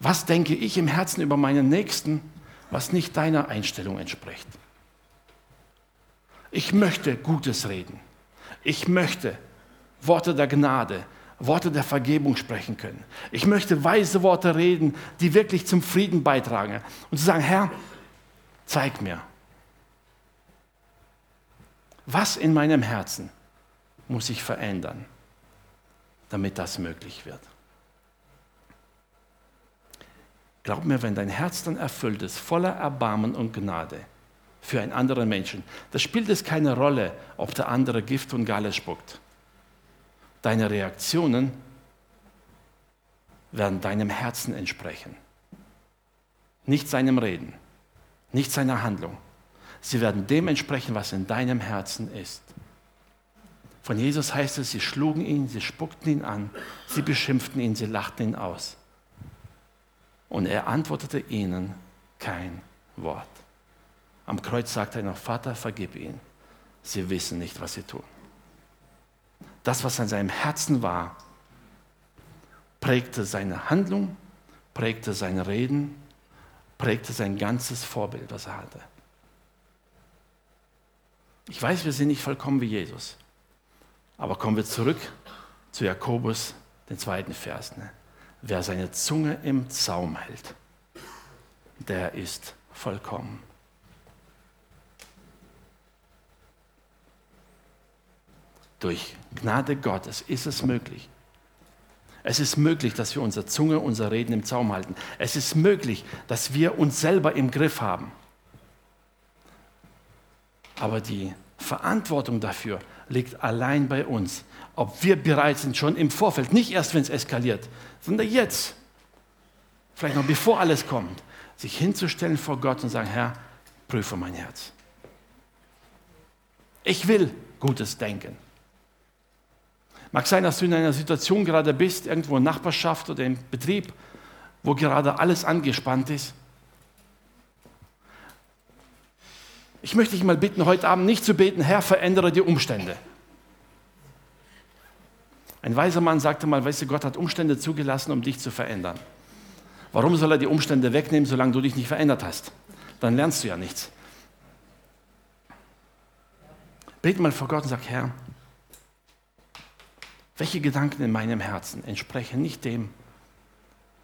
A: Was denke ich im Herzen über meinen Nächsten, was nicht deiner Einstellung entspricht? Ich möchte Gutes reden. Ich möchte Worte der Gnade, Worte der Vergebung sprechen können. Ich möchte weise Worte reden, die wirklich zum Frieden beitragen. Und zu sagen, Herr, zeig mir, was in meinem Herzen muss ich verändern, damit das möglich wird. Glaub mir, wenn dein Herz dann erfüllt ist, voller Erbarmen und Gnade für einen anderen Menschen, da spielt es keine Rolle, ob der andere Gift und Galle spuckt. Deine Reaktionen werden deinem Herzen entsprechen. Nicht seinem Reden, nicht seiner Handlung. Sie werden dem entsprechen, was in deinem Herzen ist. Von Jesus heißt es, sie schlugen ihn, sie spuckten ihn an, sie beschimpften ihn, sie lachten ihn aus. Und er antwortete ihnen kein Wort. Am Kreuz sagte er noch, Vater, vergib ihnen. Sie wissen nicht, was sie tun. Das, was an seinem Herzen war, prägte seine Handlung, prägte sein Reden, prägte sein ganzes Vorbild, was er hatte. Ich weiß, wir sind nicht vollkommen wie Jesus. Aber kommen wir zurück zu Jakobus, den zweiten Vers. Ne? Wer seine Zunge im Zaum hält, der ist vollkommen. Durch Gnade Gottes ist es möglich. Es ist möglich, dass wir unsere Zunge, unser Reden im Zaum halten. Es ist möglich, dass wir uns selber im Griff haben. Aber die Verantwortung dafür liegt allein bei uns. Ob wir bereit sind, schon im Vorfeld, nicht erst, wenn es eskaliert, sondern jetzt, vielleicht noch bevor alles kommt, sich hinzustellen vor Gott und sagen, Herr, prüfe mein Herz. Ich will Gutes denken. Mag sein, dass du in einer Situation gerade bist, irgendwo in Nachbarschaft oder im Betrieb, wo gerade alles angespannt ist. Ich möchte dich mal bitten, heute Abend nicht zu beten, Herr, verändere die Umstände. Ein weiser Mann sagte mal, weißt du, Gott hat Umstände zugelassen, um dich zu verändern. Warum soll er die Umstände wegnehmen, solange du dich nicht verändert hast? Dann lernst du ja nichts. Bete mal vor Gott und sag, Herr, welche Gedanken in meinem Herzen entsprechen nicht dem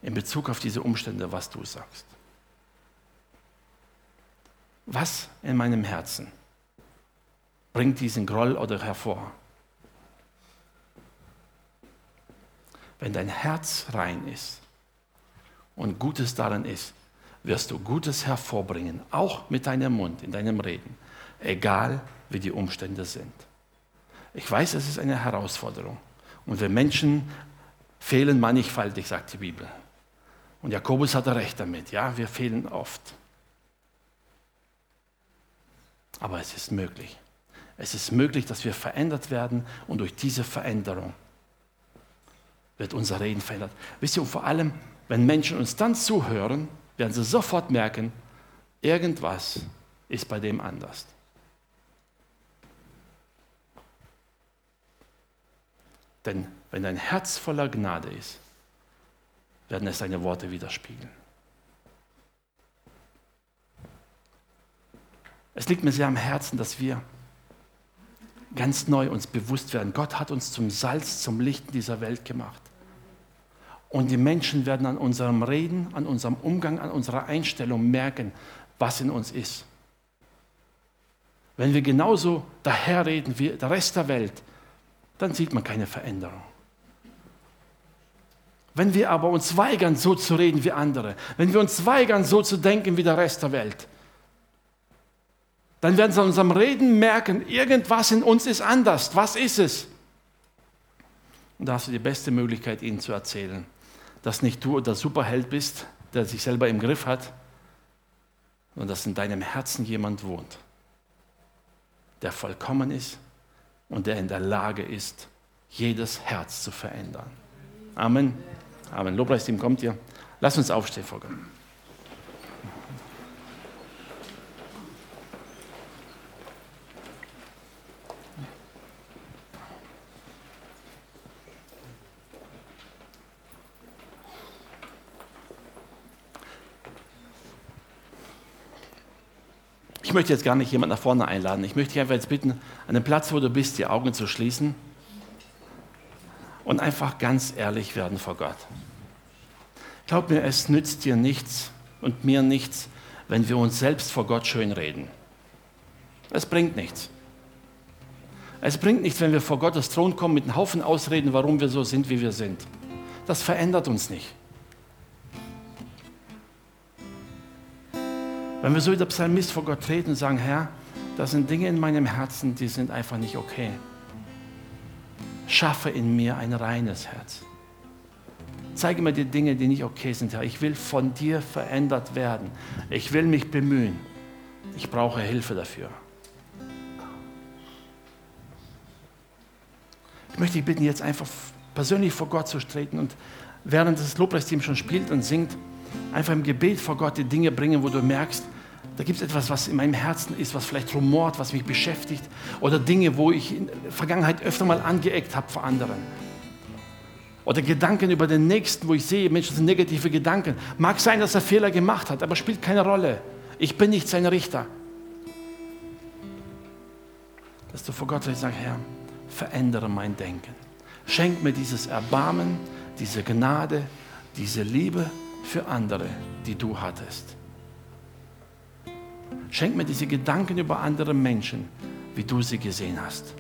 A: in Bezug auf diese Umstände, was du sagst? Was in meinem Herzen bringt diesen Groll oder hervor? Wenn dein Herz rein ist und Gutes darin ist, wirst du Gutes hervorbringen, auch mit deinem Mund, in deinem Reden, egal wie die Umstände sind. Ich weiß, es ist eine Herausforderung. Und wir Menschen fehlen mannigfaltig, sagt die Bibel. Und Jakobus hatte recht damit. Ja, wir fehlen oft. Aber es ist möglich. Es ist möglich, dass wir verändert werden und durch diese Veränderung wird unser Reden verändert. Wisst ihr, und vor allem, wenn Menschen uns dann zuhören, werden sie sofort merken, irgendwas ist bei dem anders. Denn wenn dein Herz voller Gnade ist, werden es deine Worte widerspiegeln. Es liegt mir sehr am Herzen, dass wir ganz neu uns bewusst werden. Gott hat uns zum Salz, zum Licht dieser Welt gemacht. Und die Menschen werden an unserem Reden, an unserem Umgang, an unserer Einstellung merken, was in uns ist. Wenn wir genauso daherreden wie der Rest der Welt, dann sieht man keine Veränderung. Wenn wir aber uns weigern, so zu reden wie andere, wenn wir uns weigern, so zu denken wie der Rest der Welt, dann werden sie an unserem Reden merken, irgendwas in uns ist anders. Was ist es? Und da hast du die beste Möglichkeit, ihnen zu erzählen, dass nicht du der Superheld bist, der sich selber im Griff hat, sondern dass in deinem Herzen jemand wohnt, der vollkommen ist und der in der Lage ist, jedes Herz zu verändern. Amen. Amen. Lobpreisteam kommt hier. Lass uns aufstehen vor Gott. Ich möchte jetzt gar nicht jemanden nach vorne einladen. Ich möchte dich einfach jetzt bitten, an dem Platz, wo du bist, die Augen zu schließen und einfach ganz ehrlich werden vor Gott. Glaub mir, es nützt dir nichts und mir nichts, wenn wir uns selbst vor Gott schön reden. Es bringt nichts. Es bringt nichts, wenn wir vor Gottes Thron kommen mit einem Haufen Ausreden, warum wir so sind, wie wir sind. Das verändert uns nicht. Wenn wir so wie der Psalmist vor Gott treten und sagen, Herr, das sind Dinge in meinem Herzen, die sind einfach nicht okay. Schaffe in mir ein reines Herz. Zeige mir die Dinge, die nicht okay sind, Herr. Ich will von dir verändert werden. Ich will mich bemühen. Ich brauche Hilfe dafür. Ich möchte dich bitten, jetzt einfach persönlich vor Gott zu treten und während das Lobpreisteam schon spielt und singt, einfach im Gebet vor Gott die Dinge bringen, wo du merkst, da gibt es etwas, was in meinem Herzen ist, was vielleicht rumort, was mich beschäftigt oder Dinge, wo ich in der Vergangenheit öfter mal angeeckt habe vor anderen. Oder Gedanken über den Nächsten, wo ich sehe, Mensch, das sind negative Gedanken. Mag sein, dass er Fehler gemacht hat, aber spielt keine Rolle. Ich bin nicht sein Richter. Dass du vor Gott sagst, Herr, verändere mein Denken. Schenk mir dieses Erbarmen, diese Gnade, diese Liebe für andere, die du hattest. Schenk mir diese Gedanken über andere Menschen, wie du sie gesehen hast.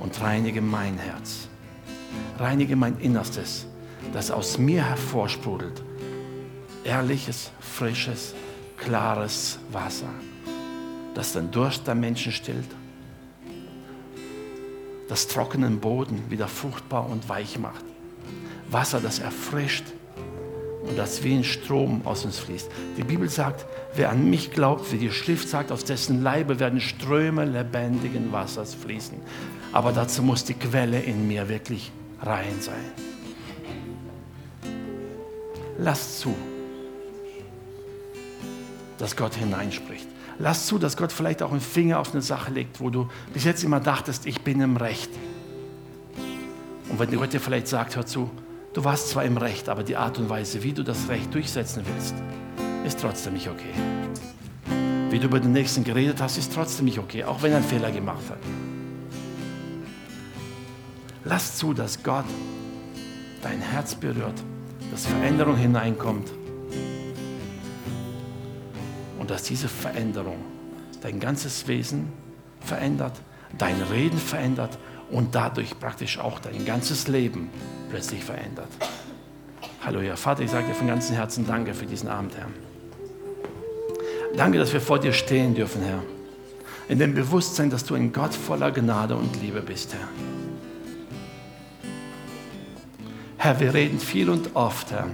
A: Und reinige mein Herz. Reinige mein Innerstes, das aus mir hervorsprudelt. Ehrliches, frisches, klares Wasser, das den Durst der Menschen stillt das trockenen Boden wieder fruchtbar und weich macht. Wasser, das erfrischt und das wie ein Strom aus uns fließt. Die Bibel sagt, wer an mich glaubt, wie die Schrift sagt, aus dessen Leibe werden Ströme lebendigen Wassers fließen. Aber dazu muss die Quelle in mir wirklich rein sein. Lass zu, dass Gott hineinspricht. Lass zu, dass Gott vielleicht auch einen Finger auf eine Sache legt, wo du bis jetzt immer dachtest, ich bin im Recht. Und wenn Gott dir vielleicht sagt, hör zu, du warst zwar im Recht, aber die Art und Weise, wie du das Recht durchsetzen willst, ist trotzdem nicht okay. Wie du über den Nächsten geredet hast, ist trotzdem nicht okay, auch wenn er einen Fehler gemacht hat. Lass zu, dass Gott dein Herz berührt, dass Veränderung hineinkommt und dass diese Veränderung dein ganzes Wesen verändert, dein Reden verändert und dadurch praktisch auch dein ganzes Leben plötzlich verändert. Halleluja. Vater, ich sage dir von ganzem Herzen Danke für diesen Abend, Herr. Danke, dass wir vor dir stehen dürfen, Herr. In dem Bewusstsein, dass du ein Gott voller Gnade und Liebe bist, Herr. Herr, wir reden viel und oft, Herr.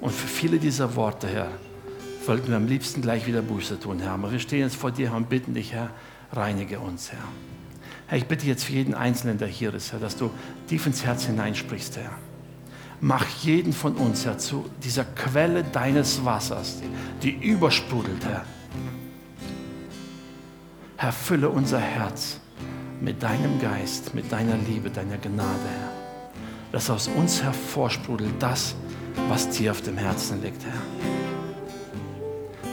A: Und für viele dieser Worte, Herr, wollten wir am liebsten gleich wieder Buße tun, Herr. Aber wir stehen jetzt vor dir und bitten dich, Herr, reinige uns, Herr. Herr, ich bitte jetzt für jeden Einzelnen, der hier ist, Herr, dass du tief ins Herz hineinsprichst, Herr. Mach jeden von uns, Herr, zu dieser Quelle deines Wassers, die übersprudelt, Herr. Herr, fülle unser Herz mit deinem Geist, mit deiner Liebe, deiner Gnade, Herr. Dass aus uns hervorsprudelt das, was dir auf dem Herzen liegt, Herr.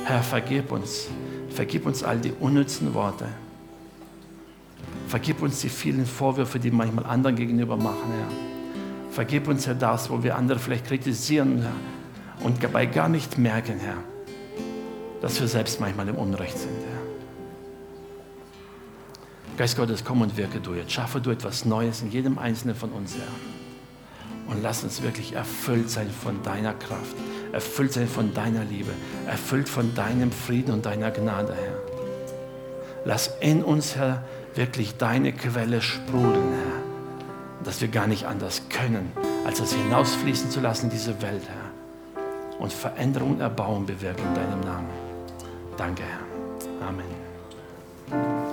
A: Herr, vergib uns. Vergib uns all die unnützen Worte. Vergib uns die vielen Vorwürfe, die manchmal anderen gegenüber machen, Herr. Vergib uns, Herr, das, wo wir andere vielleicht kritisieren, Herr, und dabei gar nicht merken, Herr, dass wir selbst manchmal im Unrecht sind, Herr. Geist Gottes, komm und wirke du jetzt. Schaffe du etwas Neues in jedem Einzelnen von uns, Herr. Und lass uns wirklich erfüllt sein von deiner Kraft erfüllt sein von deiner Liebe, erfüllt von deinem Frieden und deiner Gnade, Herr. Lass in uns, Herr, wirklich deine Quelle sprudeln, Herr, dass wir gar nicht anders können, als es hinausfließen zu lassen, diese Welt, Herr, und Veränderung und Erbauung bewirken in deinem Namen. Danke, Herr. Amen.